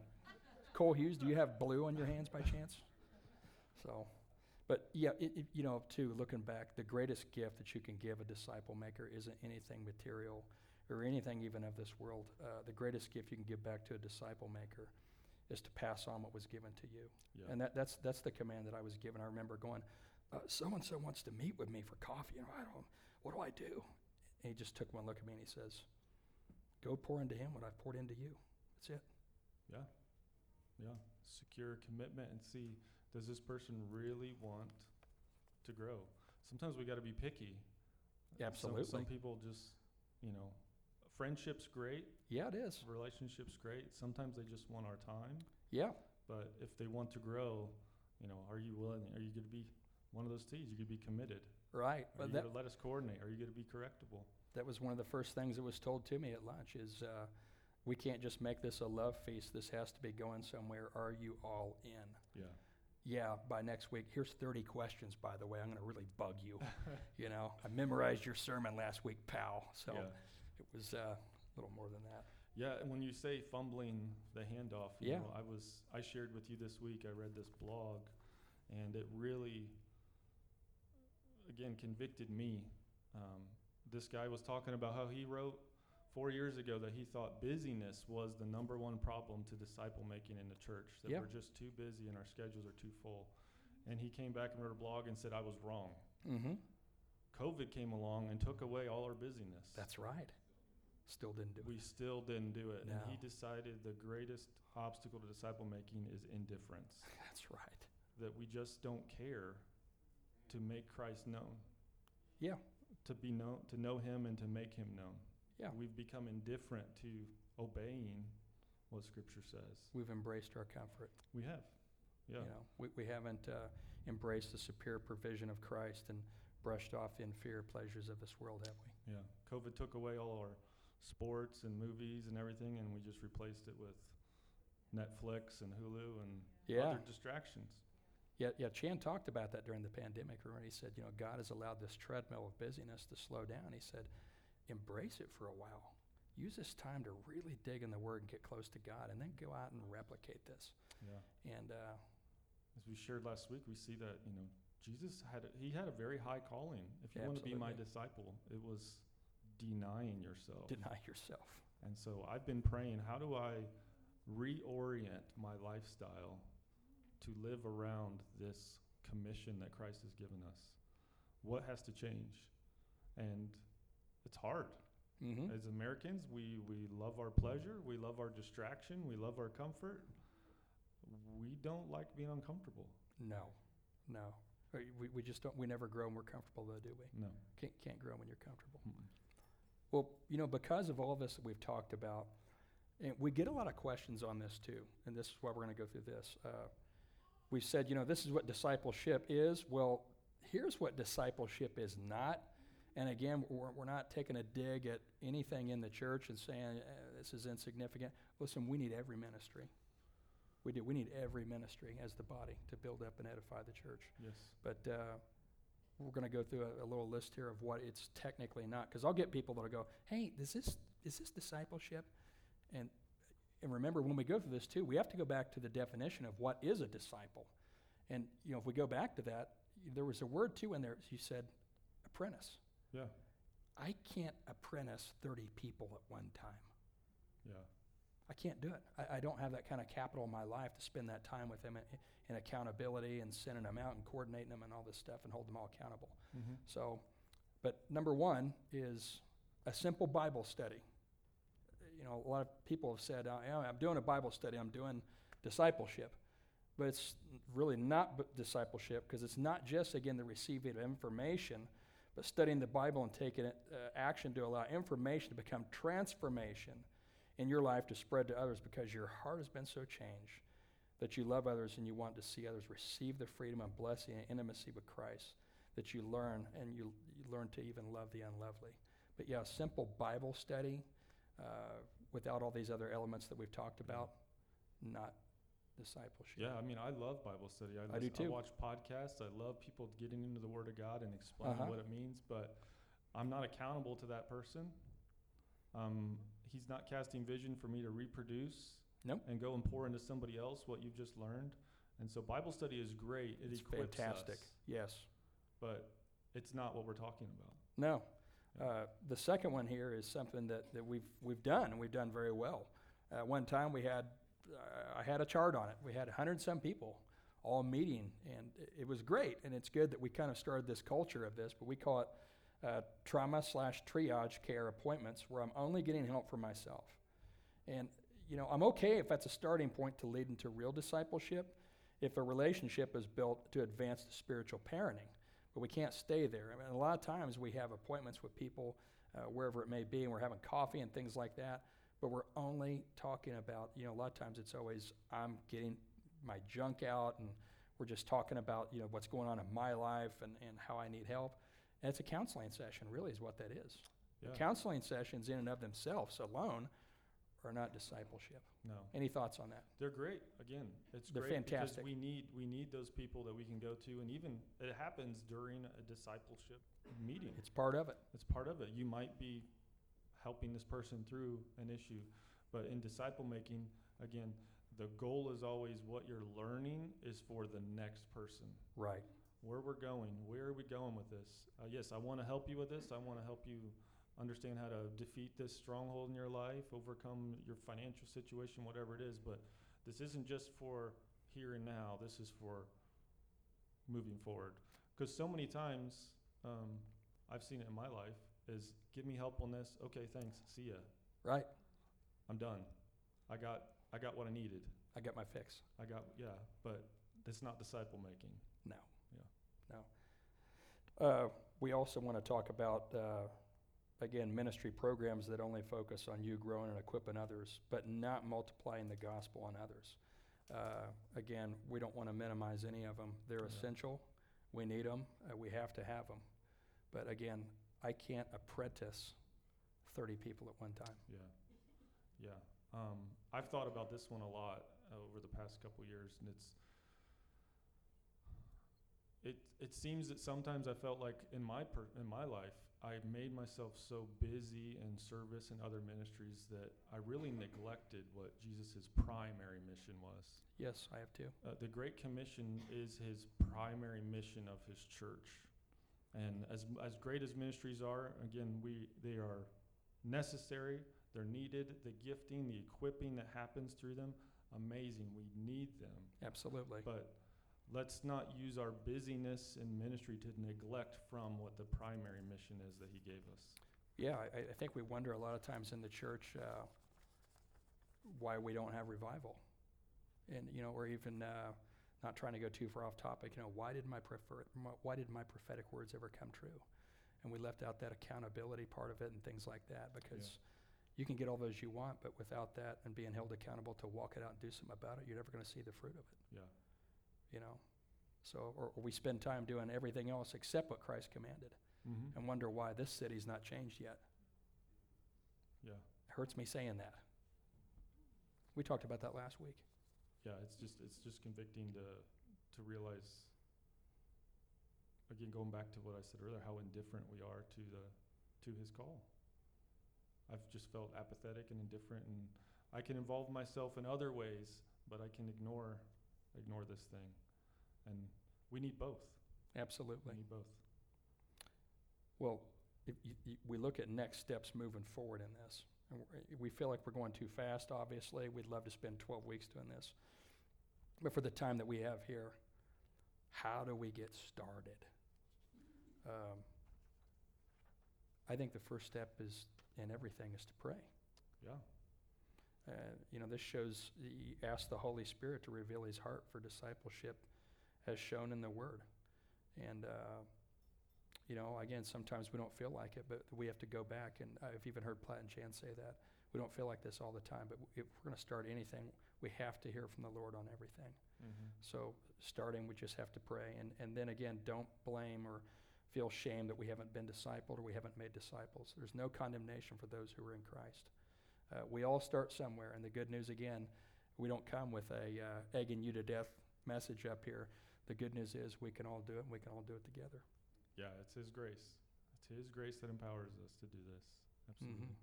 Cole Hughes, do you have blue on your hands by chance? So, but yeah, it, it, you know, too, looking back, the greatest gift that you can give a disciple maker isn't anything material or anything even of this world. Uh, the greatest gift you can give back to a disciple maker is to pass on what was given to you. Yeah. And that, that's, that's the command that I was given. I remember going, so and so wants to meet with me for coffee. And I don't, what do I do? And he just took one look at me and he says, Go pour into him what I've poured into you. That's it. Yeah. Yeah. Secure commitment and see does this person really want to grow? Sometimes we got to be picky. Some- Absolutely. Some, people just, you know, friendship's great, Yeah, it is. relationship's great. Sometimes they just want our time. Yeah, But if they want to grow, you know, are you willing? Are you going to be one of those T's? You to be committed? right. Are But you that, going to let us coordinate? Are you going to be correctable? that was one of the first things that was told to me at lunch is uh, we can't just make this a love feast. This has to be going somewhere. Are you all in? Yeah. Yeah, by next week. Here's 30 questions, by the way. I'm going to really bug you. [laughs] you know, I memorized your sermon last week, pal. So yeah. it was uh, a little more than that. Yeah, and when you say fumbling the handoff, you Yeah. know, I was I shared with you this week. I read this blog, and it really, again, convicted me. Um, this guy was talking about how he wrote four years ago that he thought busyness was the number one problem to disciple making in the church. That Yeah. we're just too busy and our schedules are too full. And he came back and wrote a blog and said I was wrong. Mm-hmm. COVID came along and took away all our busyness. That's right. Still didn't do it. we still didn't do it. And he decided the greatest obstacle to disciple making is indifference. [laughs] That's right. That we just don't care to make Christ known. Yeah. To be known to know him and to make him known. Yeah. We've become indifferent to obeying what scripture says. We've embraced our comfort. We have. Yeah. You know, we, we haven't uh, embraced the superior provision of Christ and brushed off the inferior pleasures of this world, have we? Yeah. COVID took away all our sports and movies and everything and we just replaced it with Netflix and Hulu and Yeah. other distractions. Yeah, yeah. Chan talked about that during the pandemic. Remember, he said, you know, God has allowed this treadmill of busyness to slow down. He said, embrace it for a while. Use this time to really dig in the Word and get close to God, and then go out and replicate this. Yeah. And uh, As we shared last week, we see that, you know, Jesus had a, he had a very high calling. If you want to be my disciple, it was denying yourself. deny yourself. and so I've been praying, how do I reorient my lifestyle to live around this commission that Christ has given us? What has to change? And it's hard. Mm-hmm. As Americans, we, we love our pleasure, we love our distraction, we love our comfort. We don't like being uncomfortable. No, no. Uh, We, we just don't. We never grow when we're comfortable, though, do we? No. Can't, can't grow when you're comfortable. Mm-mm. Well, you know, because of all of this that we've talked about, and we get a lot of questions on this too, and this is why we're going to go through this. Uh, we said, you know, this is what discipleship is. Well, here's what discipleship is not. And again, we're, we're not taking a dig at anything in the church and saying uh, this is insignificant. Listen, we need every ministry. We do. We need every ministry as the body to build up and edify the church. Yes. But uh, we're going to go through a, a little list here of what it's technically not. Because I'll get people that'll go, "Hey, is this is this discipleship?" And and remember, when we go through this too, we have to go back to the definition of what is a disciple. And you know, if we go back to that, there was a word too in there. You said apprentice. Yeah. I can't apprentice 30 people at one time. Yeah. I can't do it. I, I don't have that kind of capital in my life to spend that time with them in, in accountability and sending them out and coordinating them and all this stuff and hold them all accountable. Mm-hmm. So, but number one is a simple Bible study. You know, a lot of people have said, yeah, I'm doing a Bible study, I'm doing discipleship. But it's really not b- discipleship because it's not just, again, the receiving of information, but studying the Bible and taking it, uh, action to allow information to become transformation in your life to spread to others because your heart has been so changed that you love others and you want to see others receive the freedom and blessing and intimacy with Christ that you learn and you, you learn to even love the unlovely. But yeah, simple Bible study uh, without all these other elements that we've talked about, not discipleship. Yeah, I mean, I love Bible study. I, I do too. I watch podcasts. I love people getting into the Word of God and explaining Uh-huh. what it means, but I'm not accountable to that person. Um, he's not casting vision for me to reproduce Nope. and go and pour into somebody else what you've just learned. And so Bible study is great. It It's equips fantastic. us, Yes. but it's not what we're talking about. No. Yeah. Uh, the second one here is something that, that we've, we've done, and we've done very well. Uh, one time we had, I had a chart on it. We had 100 some people all meeting, and it, was great. And it's good that we kind of started this culture of this, but we call it uh, trauma slash triage care appointments, where I'm only getting help for myself. And, you know, I'm okay if that's a starting point to lead into real discipleship, if a relationship is built to advance the spiritual parenting but we can't stay there. I mean, a lot of times we have appointments with people uh, wherever it may be, and we're having coffee and things like that, but we're only talking about, you know, a lot of times it's always I'm getting my junk out, and we're just talking about, you know, what's going on in my life and, and how I need help. And it's a counseling session, really, is what that is. Yeah. Counseling sessions, in and of themselves alone, are not discipleship. No. Any thoughts on that? They're great. Again, it's They're great fantastic. because we need we need those people that we can go to, and even it happens during a discipleship meeting. It's part of it. It's part of it. You might be helping this person through an issue, but in disciple making, again, the goal is always what you're learning is for the next person. Right. Where we're going, where are we going with this? Uh, yes, I want to help you with this. I want to help you understand how to defeat this stronghold in your life, overcome your financial situation, whatever it is. But this isn't just for here and now. This is for moving forward. Because so many times, um, I've seen it in my life, is give me help on this. Okay, thanks. See ya. Right? I'm done. I got I got what I needed. I got my fix. I got yeah, but it's not disciple making. No. Yeah. No. Uh, we also want to talk about, uh, again, ministry programs that only focus on you growing and equipping others, but not multiplying the gospel on others. Uh, again, we don't want to minimize any of them. They're Yeah. essential. We need them. Uh, we have to have them. But again, I can't apprentice 30 people at one time. Yeah, yeah. Um, I've thought about this one a lot over the past couple years, and it's it it seems that sometimes I felt like in my per, in my life I made myself so busy in service and other ministries that I really neglected what Jesus' primary mission was. Yes, I have to. Uh, the Great Commission is his primary mission of his church. And as, as great as ministries are, again, we, they are necessary, they're needed. The gifting, the equipping that happens through them, amazing. We need them. Absolutely. But let's not use our busyness in ministry to neglect from what the primary mission is that he gave us. Yeah, I, I think we wonder a lot of times in the church uh, why we don't have revival. And, you know, or even uh, not trying to go too far off topic, you know, why did my, prefer, why did my prophetic words ever come true? And we left out that accountability part of it and things like that because you can get all those you want, but without that and being held accountable to walk it out and do something about it, you're never going to see the fruit of it, Yeah. you know? So, or, or we spend time doing everything else except what Christ commanded Mm-hmm. and wonder why this city's not changed yet. Yeah. It hurts me saying that. We talked about that last week. Yeah, it's just it's just convicting to to realize again going back to what I said earlier how indifferent we are to the to his call. I've just felt apathetic and indifferent and I can involve myself in other ways, but I can ignore ignore this thing. And we need both. Absolutely. We need both. Well, if you, you, we look at next steps moving forward in this. And we're- we feel like we're going too fast, obviously. We'd love to spend 12 weeks doing this. But for the time that we have here, how do we get started? Um, I think the first step is in everything is to pray. Yeah. Uh, you know, this shows, you ask the Holy Spirit to reveal his heart for discipleship as shown in the Word. And, uh, you know, again, sometimes we don't feel like it, but we have to go back. And I've even heard Platt and Chan say that. We don't feel like this all the time, but if we're going to start anything, we have to hear from the Lord on everything. Mm-hmm. So, starting, we just have to pray. And, and then again, don't blame or feel shame that we haven't been discipled or we haven't made disciples. There's no condemnation for those who are in Christ. Uh, we all start somewhere, and the good news again, we don't come with a uh, egging you to death message up here. The good news is we can all do it, and we can all do it together. Yeah, it's his grace. It's his grace that empowers us to do this. Absolutely. Mhm.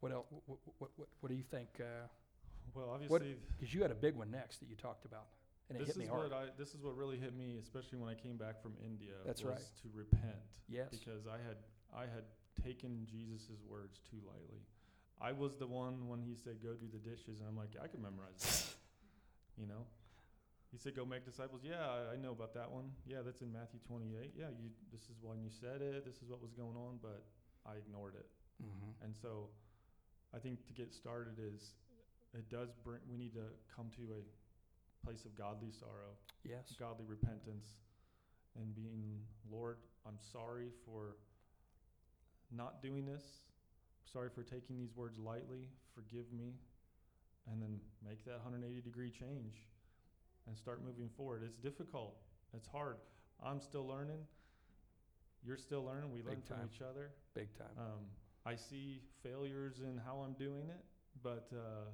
What else? What, what, what, what do you think? Because Well, obviously because you had a big one next that you talked about, and it this hit me is hard. what I this is what really hit me, especially when I came back from India. That's was right. To repent, yes. because I had I had taken Jesus' words too lightly. I was the one when he said, "Go do the dishes," and I'm like, "I can memorize that," you know. He said, "Go make disciples." Yeah, I, know about that one. Yeah, that's in Matthew 28. Yeah, you. This is when you said it. This is what was going on, but I ignored it. Mm-hmm. And so I think to get started is it does bring we need to come to a place of godly sorrow, Yes. godly repentance and being Lord, I'm sorry for not doing this. Sorry for taking these words lightly. Forgive me. And then make that 180 degree change and start moving forward. It's difficult. It's hard. I'm still learning. You're still learning. We learn Big from time. each other. Big time. Um, I see failures in how I'm doing it, but uh,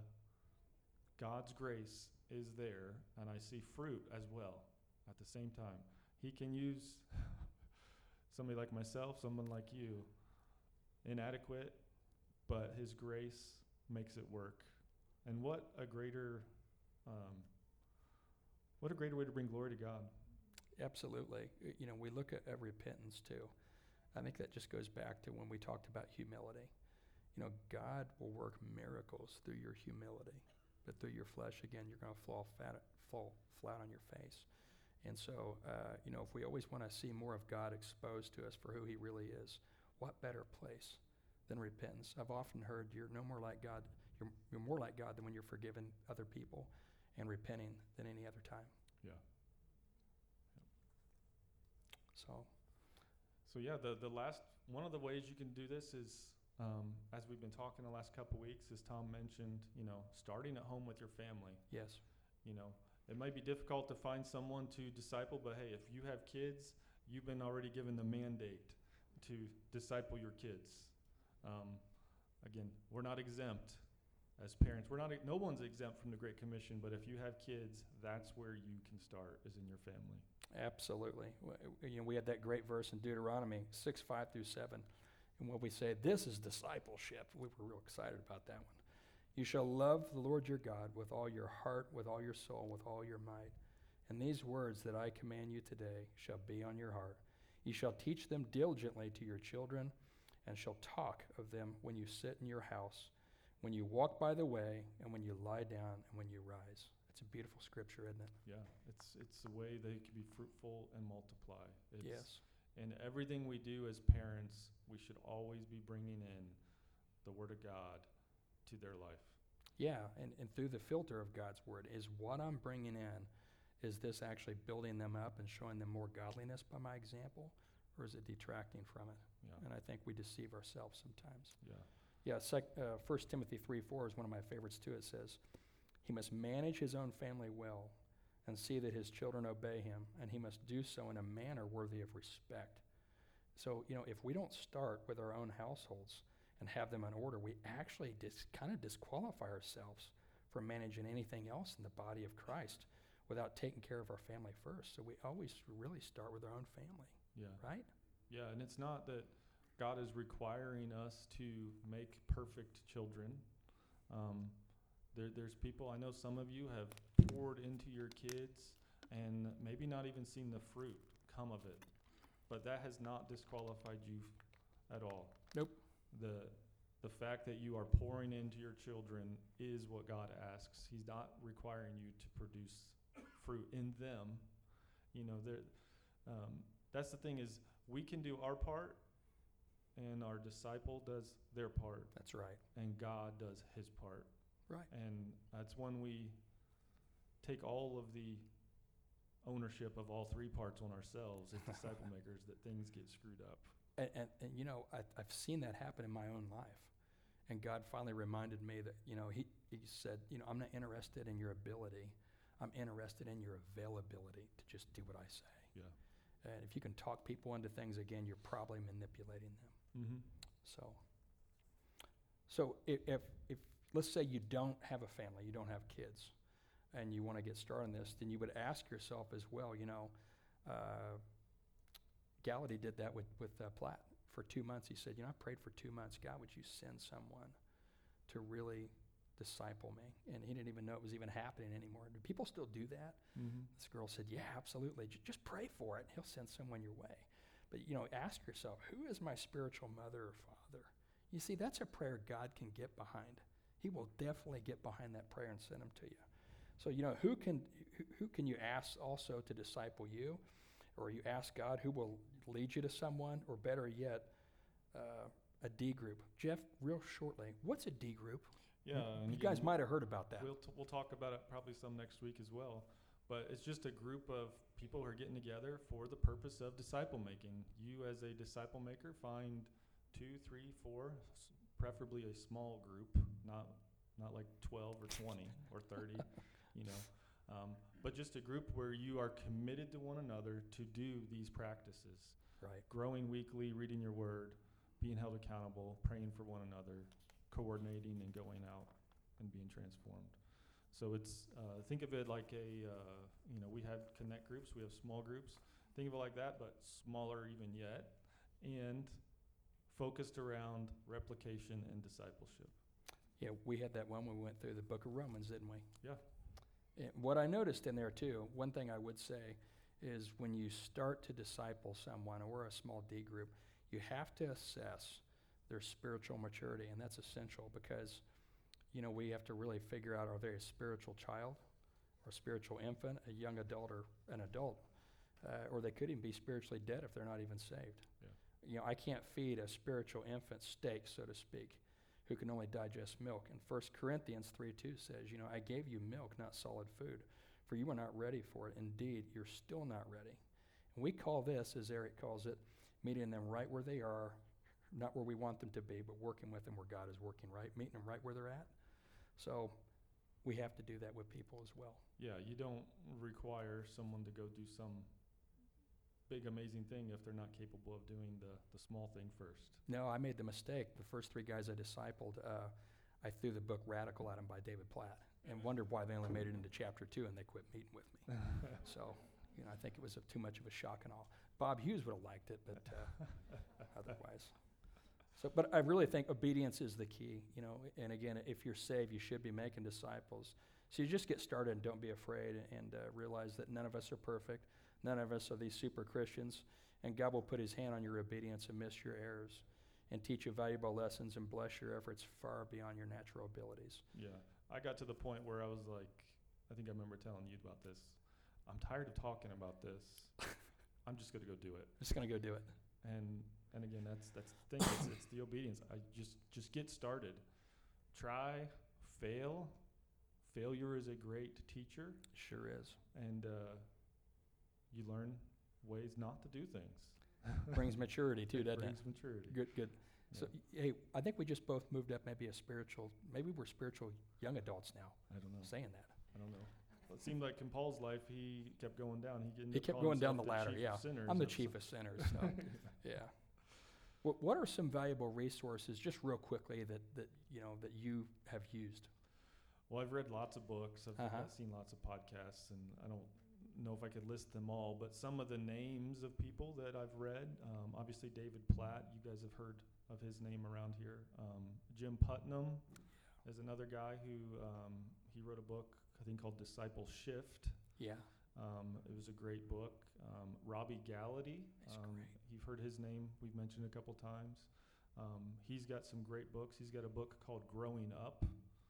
God's grace is there, and I see fruit as well at the same time. He can use [laughs] somebody like myself, someone like you, inadequate, but His grace makes it work. And what a greater, um, what a greater way to bring glory to God. Absolutely. You know, we look at, at repentance too. I think that just goes back to when we talked about humility. You know, God will work miracles through your humility, but through your flesh, again, you're going to fall flat, fall flat on your face. And so, uh, you know, if we always want to see more of God exposed to us for who He really is, what better place than repentance? I've often heard you're no more like God. You're, you're more like God than when you're forgiving other people and repenting than any other time. Yeah. So, So yeah, the the last one of the ways you can do this is, um, as we've been talking the last couple weeks, as Tom mentioned, you know, starting at home with your family. yes, You know, it might be difficult to find someone to disciple, but hey, if you have kids, you've been already given the mandate to disciple your kids. Um, again, we're not exempt as parents. We're not. No one's exempt from the Great Commission. But if you have kids, that's where you can start, is in your family. absolutely. You know, we had that great verse in Deuteronomy 6, 5 through 7. And when we say this is discipleship, we were real excited about that one. You shall love the Lord your God with all your heart, with all your soul, with all your might. And these words that I command you today shall be on your heart. You shall teach them diligently to your children, and shall talk of them when you sit in your house, when you walk by the way, and when you lie down, and when you rise. It's a beautiful scripture, isn't it? Yeah, it's it's a way they can be fruitful and multiply. It's, yes. In everything we do as parents, we should always be bringing in the Word of God to their life. Yeah, and, and through the filter of God's word, is what I'm bringing in, is this actually building them up and showing them more godliness by my example, or is it detracting from it? Yeah, And I think we deceive ourselves sometimes. yeah, Yeah, sec, uh, 1 Timothy 3 4 is one of my favorites too. It says, He must manage his own family well and see that his children obey him, and he must do so in a manner worthy of respect. So, you know, if we don't start with our own households and have them in order, we actually dis- kind of disqualify ourselves from managing anything else in the body of Christ without taking care of our family first. So we always really start with our own family, yeah, right? yeah. And it's not that God is requiring us to make perfect children. Um, there, there's people I know. Some of you have poured into your kids and maybe not even seen the fruit come of it, but that has not disqualified you at all. Nope. the the fact that you are pouring into your children is what God asks. He's not requiring you to produce fruit in them. You know, there. Um, that's the thing is we can do our part, and our disciple does their part, That's right. and God does His part. Right. And that's when we take all of the ownership of all three parts on ourselves as [laughs] disciple makers that things get screwed up. And, and, and you know, I, I've seen that happen in my own life. And God finally reminded me that, you know, he, he said, you know, I'm not interested in your ability. I'm interested in your availability to just do what I say. Yeah. And if you can talk people into things again, you're probably manipulating them. Mm-hmm. So, so if, if, if let's say you don't have a family, you don't have kids, and you want to get started on this, then you would ask yourself as well, you know, uh, Gallaty did that with, with uh, Platt for two months. He said, you know, I prayed for two months. God, would you send someone to really disciple me? And he didn't even know it was even happening anymore. Do people still do that? Mm-hmm. This girl said, Yeah, absolutely. J- just pray for it. He'll send someone your way. But, you know, ask yourself, who is my spiritual mother or father? You see, that's a prayer God can get behind. He will definitely get behind that prayer and send them to you. So, you know, who can, who, who can you ask also to disciple you? Or you ask God who will lead you to someone? Or better yet, uh, a D group. Jeff, real shortly, what's a D group? Yeah, You again, guys might have heard about that. We'll t- we'll talk about it probably some next week as well. But it's just a group of people are getting together for the purpose of disciple making. You, as a disciple maker, find two, three, four, s- preferably a small group, not not like twelve or twenty or thirty, [laughs] you know. Um, but just a group where you are committed to one another to do these practices right. growing weekly, reading your word, being held accountable, praying for one another, coordinating and going out and being transformed. So it's uh, think of it like a uh, you know we have connect groups, we have small groups. Think of it like that, but smaller even yet, and focused around replication and discipleship. Yeah, we had that one when we went through the book of Romans, didn't we? Yeah. And what I noticed in there too, one thing I would say is when you start to disciple someone or a small D group, you have to assess their spiritual maturity, and that's essential because, you know, we have to really figure out are they a spiritual child, or a spiritual infant, a young adult, or an adult, uh, or they could even be spiritually dead if they're not even saved. Yeah. You know, I can't feed a spiritual infant steak, so to speak, who can only digest milk. And 1 Corinthians 3 2 says, You know, I gave you milk, not solid food, for you were not ready for it. Indeed, you're still not ready. And we call this, as Eric calls it, meeting them right where they are, not where we want them to be, but working with them where God is working, right? Meeting them right where they're at. So we have to do that with people as well. Yeah, you don't require someone to go do some big amazing thing if they're not capable of doing the, the small thing first. No, I made the mistake. The first three guys I discipled, uh, I threw the book Radical at them by David Platt and wondered why they only made it into chapter two and they quit meeting with me. [laughs] so, you know, I think it was a, too much of a shock and all. Bob Hughes would have liked it, but uh, [laughs] otherwise. So, but I really think obedience is the key, you know. And again, if you're saved, you should be making disciples. So you just get started and don't be afraid and uh, realize that none of us are perfect. None of us are these super Christians. And God will put his hand on your obedience and miss your errors and teach you valuable lessons and bless your efforts far beyond your natural abilities. Yeah, I got to the point where I was like, I think I remember telling you about this. I'm tired of talking about this. [laughs] I'm just going to go do it. Just going to go do it. And and again, that's that's the thing. It's, it's the obedience. I just just get started. Try, fail. Failure is a great teacher, Sure is. and uh, you learn ways not to do things. [laughs] Brings maturity too, It doesn't brings it? maturity. Good, good. So, Yeah. y- hey, I think we just both moved up maybe a spiritual, maybe we're spiritual young adults now, I don't know. saying that. I don't know. Well, it seemed like in Paul's life, he kept going down. He, He kept going down the ladder, yeah. I'm the chief of sinners, [laughs] so, yeah. What, what are some valuable resources, just real quickly, that, that, you know, that you have used? Well, I've read lots of books. I've, Uh-huh. Seen lots of podcasts, and I don't know if I could list them all. But some of the names of people that I've read, um, obviously David Platt. You guys have heard of his name around here. Um, Jim Putman is another guy who um, he wrote a book I think called Disciple Shift. Yeah, Um, it was a great book. Um, Robby Gallaty, um, you've heard his name. We've mentioned a couple times. Um, he's got some great books. He's got a book called Growing Up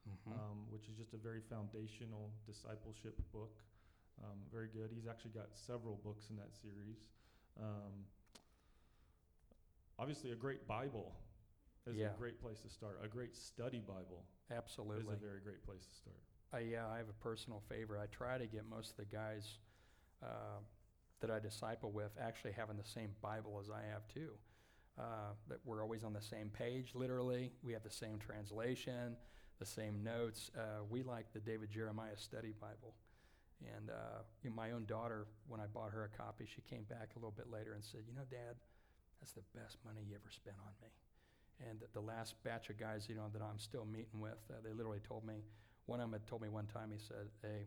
Mhm. um, which is just a very foundational discipleship book. Um, very good. He's actually got several books in that series. Um, obviously, a great Bible is Yeah. a great place to start. A great study Bible absolutely, is a very great place to start. Uh, yeah, I have a personal favor. I try to get most of the guys uh, that I disciple with actually having the same Bible as I have too. Uh, that we're always on the same page, literally. We have the same translation, the same notes. Uh, we like the David Jeremiah Study Bible. And uh, you know, my own daughter, when I bought her a copy, she came back a little bit later and said, You know, Dad, that's the best money you ever spent on me. And the last batch of guys, you know, that I'm still meeting with, uh, they literally told me, one of them had told me one time, he said, Hey,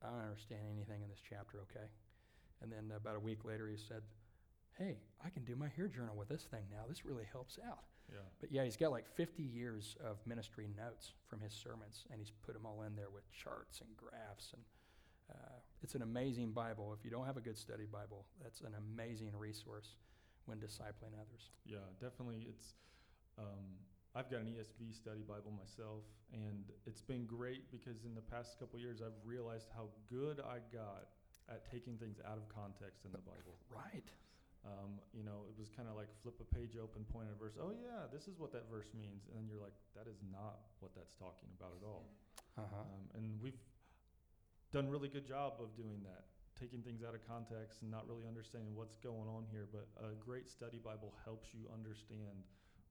I don't understand anything in this chapter, okay? And then about a week later, he said, Hey, I can do my HEAR journal with this thing now. This really helps out. Yeah. But yeah, he's got like 50 years of ministry notes from his sermons, and he's put them all in there with charts and graphs. And uh, it's an amazing Bible. If you don't have a good study Bible, that's an amazing resource when discipling others. Yeah, definitely. It's um, I've got an ESV study Bible myself, and it's been great because in the past couple years I've realized how good I got at taking things out of context in the Bible. Right. Um, you know, it was kind of like flip a page open, point at a verse. Oh yeah, this is what that verse means, and then you're like, that is not what that's talking about at all. Uh-huh. Um, and we've done a really good job of doing that, taking things out of context and not really understanding what's going on here. But a great study Bible helps you understand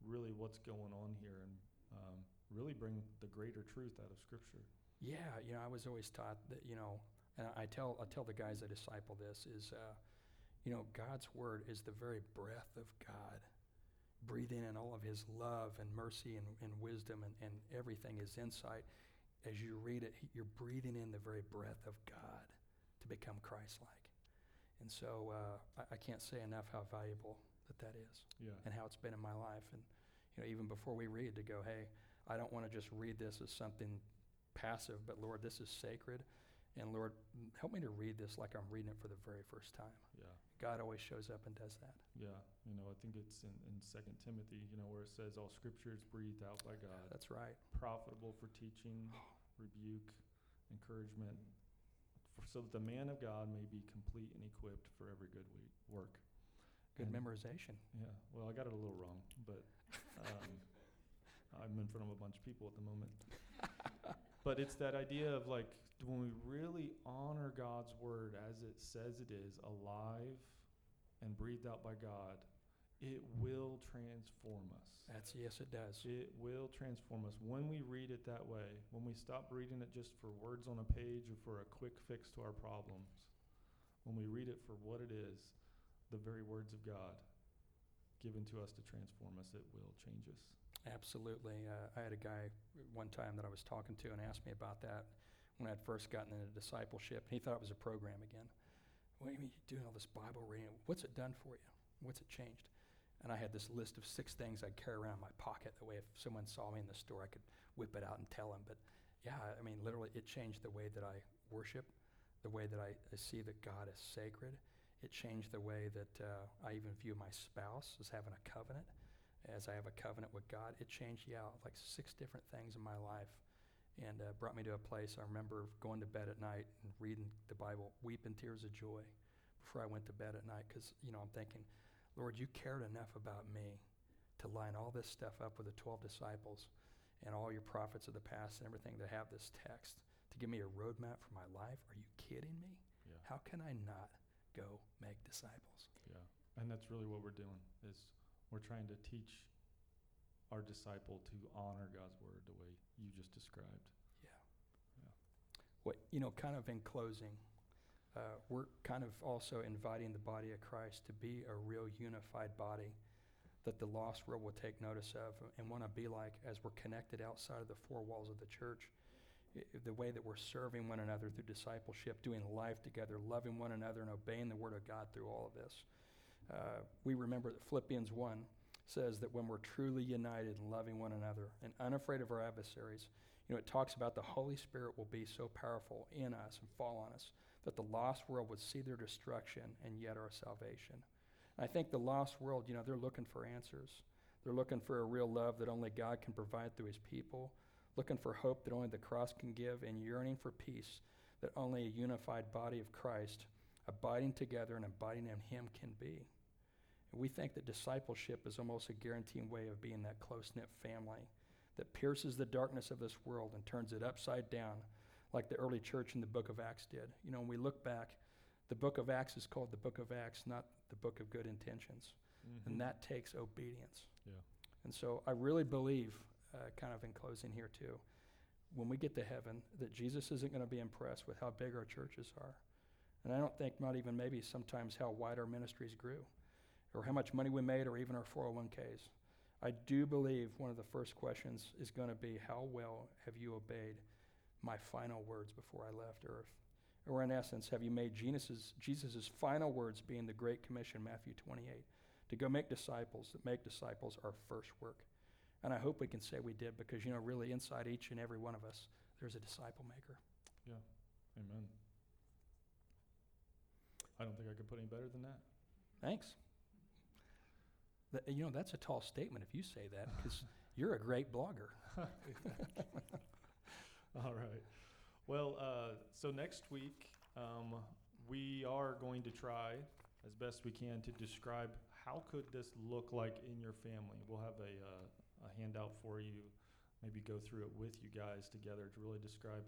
really what's going on here and um, really bring the greater truth out of Scripture. Yeah, you know, I was always taught that, you know, and I tell I tell the guys I disciple this is, uh, you know, God's word is the very breath of God, breathing in all of His love and mercy and, and wisdom and, and everything, His insight. As you read it, you're breathing in the very breath of God to become Christ-like. And so uh, I, I can't say enough how valuable that that is Yeah. and how it's been in my life. And you know, even before we read, to go, hey, I don't want to just read this as something passive, but Lord, this is sacred, and Lord, help me to read this like I'm reading it for the very first time. Yeah. God always shows up and does that. Yeah, you know, I think it's in, in Second Timothy, you know, where it says all scripture is breathed out by God, That's right. profitable for teaching, rebuke, encouragement, for, so that the man of God may be complete and equipped for every good we, work. Good And- memorization. Yeah, well, I got it a little wrong, but um, [laughs] I'm in front of a bunch of people at the moment. but it's that idea of like when we really honor God's word as it says it is, alive and breathed out by God, it will transform us. That's yes, it does. It will transform us when we read it that way. When we stop reading it just for words on a page or for a quick fix to our problems. When we read it for what it is, the very words of God given to us to transform us, it will change us. Absolutely. Uh, I had a guy one time that I was talking to and asked me about that when I'd first gotten into discipleship. He thought it was a program again. What do you mean doing all this Bible reading? What's it done for you? What's it changed? And I had this list of six things I'd carry around in my pocket. That way, if someone saw me in the store, I could whip it out and tell them. But yeah, I mean, literally, it changed the way that I worship, the way that I, I see that God is sacred. It changed the way that uh, I even view my spouse as having a covenant as I have a covenant with God. It changed, yeah, like six different things in my life and uh, brought me to a place. I remember going to bed at night and reading the Bible, weeping tears of joy before I went to bed at night because, you know, I'm thinking, Lord, you cared enough about me to line all this stuff up with the 12 disciples and all your prophets of the past and everything that have this text to give me a roadmap for my life. Are you kidding me? Yeah. How can I not go make disciples? Yeah. And that's really what we're doing is we're trying to teach our disciple to honor God's word the way you just described. Yeah. Yeah. What, you know, kind of in closing, uh, we're kind of also inviting the body of Christ to be a real unified body that the lost world will take notice of and want to be like as we're connected outside of the four walls of the church. The way that we're serving one another through discipleship, doing life together, loving one another, and obeying the Word of God through all of this. Uh, we remember that Philippians 1 says that when we're truly united and loving one another and unafraid of our adversaries, you know, it talks about the Holy Spirit will be so powerful in us and fall on us that the lost world would see their destruction and yet our salvation. And I think the lost world, you know, they're looking for answers. They're looking for a real love that only God can provide through his people, looking for hope that only the cross can give, and yearning for peace that only a unified body of Christ, abiding together and abiding in him, can be. And we think that discipleship is almost a guaranteed way of being that close knit family that pierces the darkness of this world and turns it upside down, like the early church in the book of Acts did. You know, when we look back, the book of Acts is called the book of Acts, not the book of good intentions. Mm-hmm. And that takes obedience. Yeah. And so I really believe, uh, kind of in closing here too, when we get to heaven, that Jesus isn't going to be impressed with how big our churches are. And I don't think, not even maybe sometimes how wide our ministries grew, or how much money we made, or even our 401ks. I do believe one of the first questions is going to be, How well have you obeyed my final words before I left earth? Or, in essence, have you made Jesus' Jesus's final words being the Great Commission, Matthew 28, to go make disciples, that make disciples our first work? And I hope we can say we did because, you know, really inside each and every one of us, there's a disciple maker. Yeah. Amen. I don't think I could put any better than that. Thanks. That, you know, that's a tall statement if you say that because [laughs] you're a great blogger. [laughs] [laughs] All right. Well, uh, so next week, um, we are going to try as best we can to describe how could this look like in your family. We'll have a, uh, a handout for you, maybe go through it with you guys together to really describe.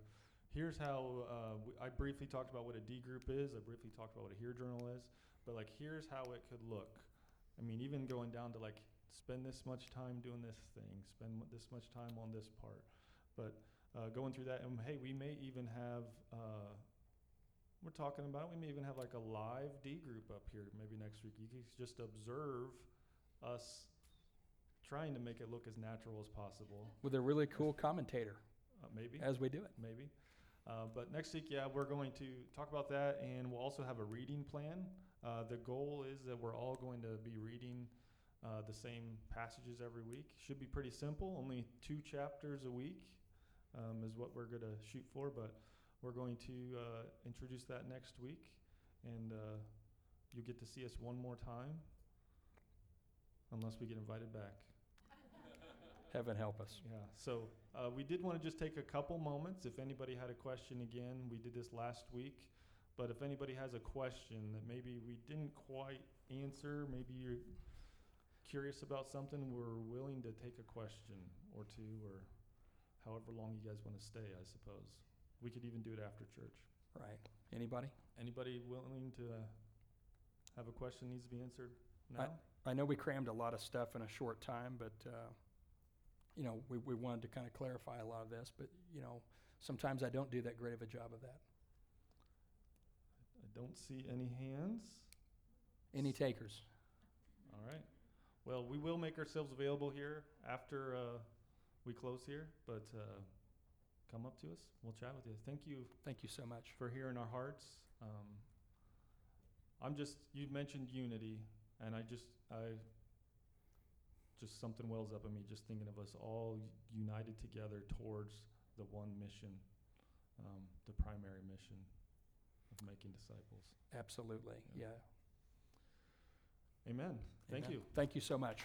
Here's how uh, we, I briefly talked about what a D group is. I briefly talked about what a HEAR Journal is, but like here's how it could look. I mean, even going down to like spend this much time doing this thing, spend this much time on this part, but uh, going through that. And hey, we may even have, uh, we're talking about, we may even have like a live D group up here maybe next week. You can just observe us trying to make it look as natural as possible. With a really cool commentator Uh, maybe, as we do it. maybe. Uh, but next week, yeah, we're going to talk about that, and we'll also have a reading plan. Uh, the goal is that we're all going to be reading uh, the same passages every week. Should be pretty simple, only two chapters a week um, is what we're going to shoot for, but we're going to uh, introduce that next week. And uh, you get to see us one more time, unless we get invited back. Heaven help us. Yeah, so uh, we did want to just take a couple moments. If anybody had a question again, we did this last week. But if anybody has a question that maybe we didn't quite answer, maybe you're curious about something, we're willing to take a question or two or however long you guys want to stay, I suppose. We could even do it after church. Right. Anybody? Anybody willing to uh, have a question needs to be answered now? I know we crammed a lot of stuff in a short time, but, uh, you know, we, we wanted to kind of clarify a lot of this, but, you know, sometimes I don't do that great of a job of that. I don't see any hands. Any takers? All right. Well, we will make ourselves available here after uh, we close here, but uh, come up to us. We'll chat with you. Thank you Thank you so much. for hearing our hearts. Um, I'm just, you mentioned unity, and I just, I, just something wells up in me just thinking of us all united together towards the one mission, um, the primary mission of making disciples. Absolutely. Yeah. Yeah. Amen. Thank Amen. you. Thank you so much.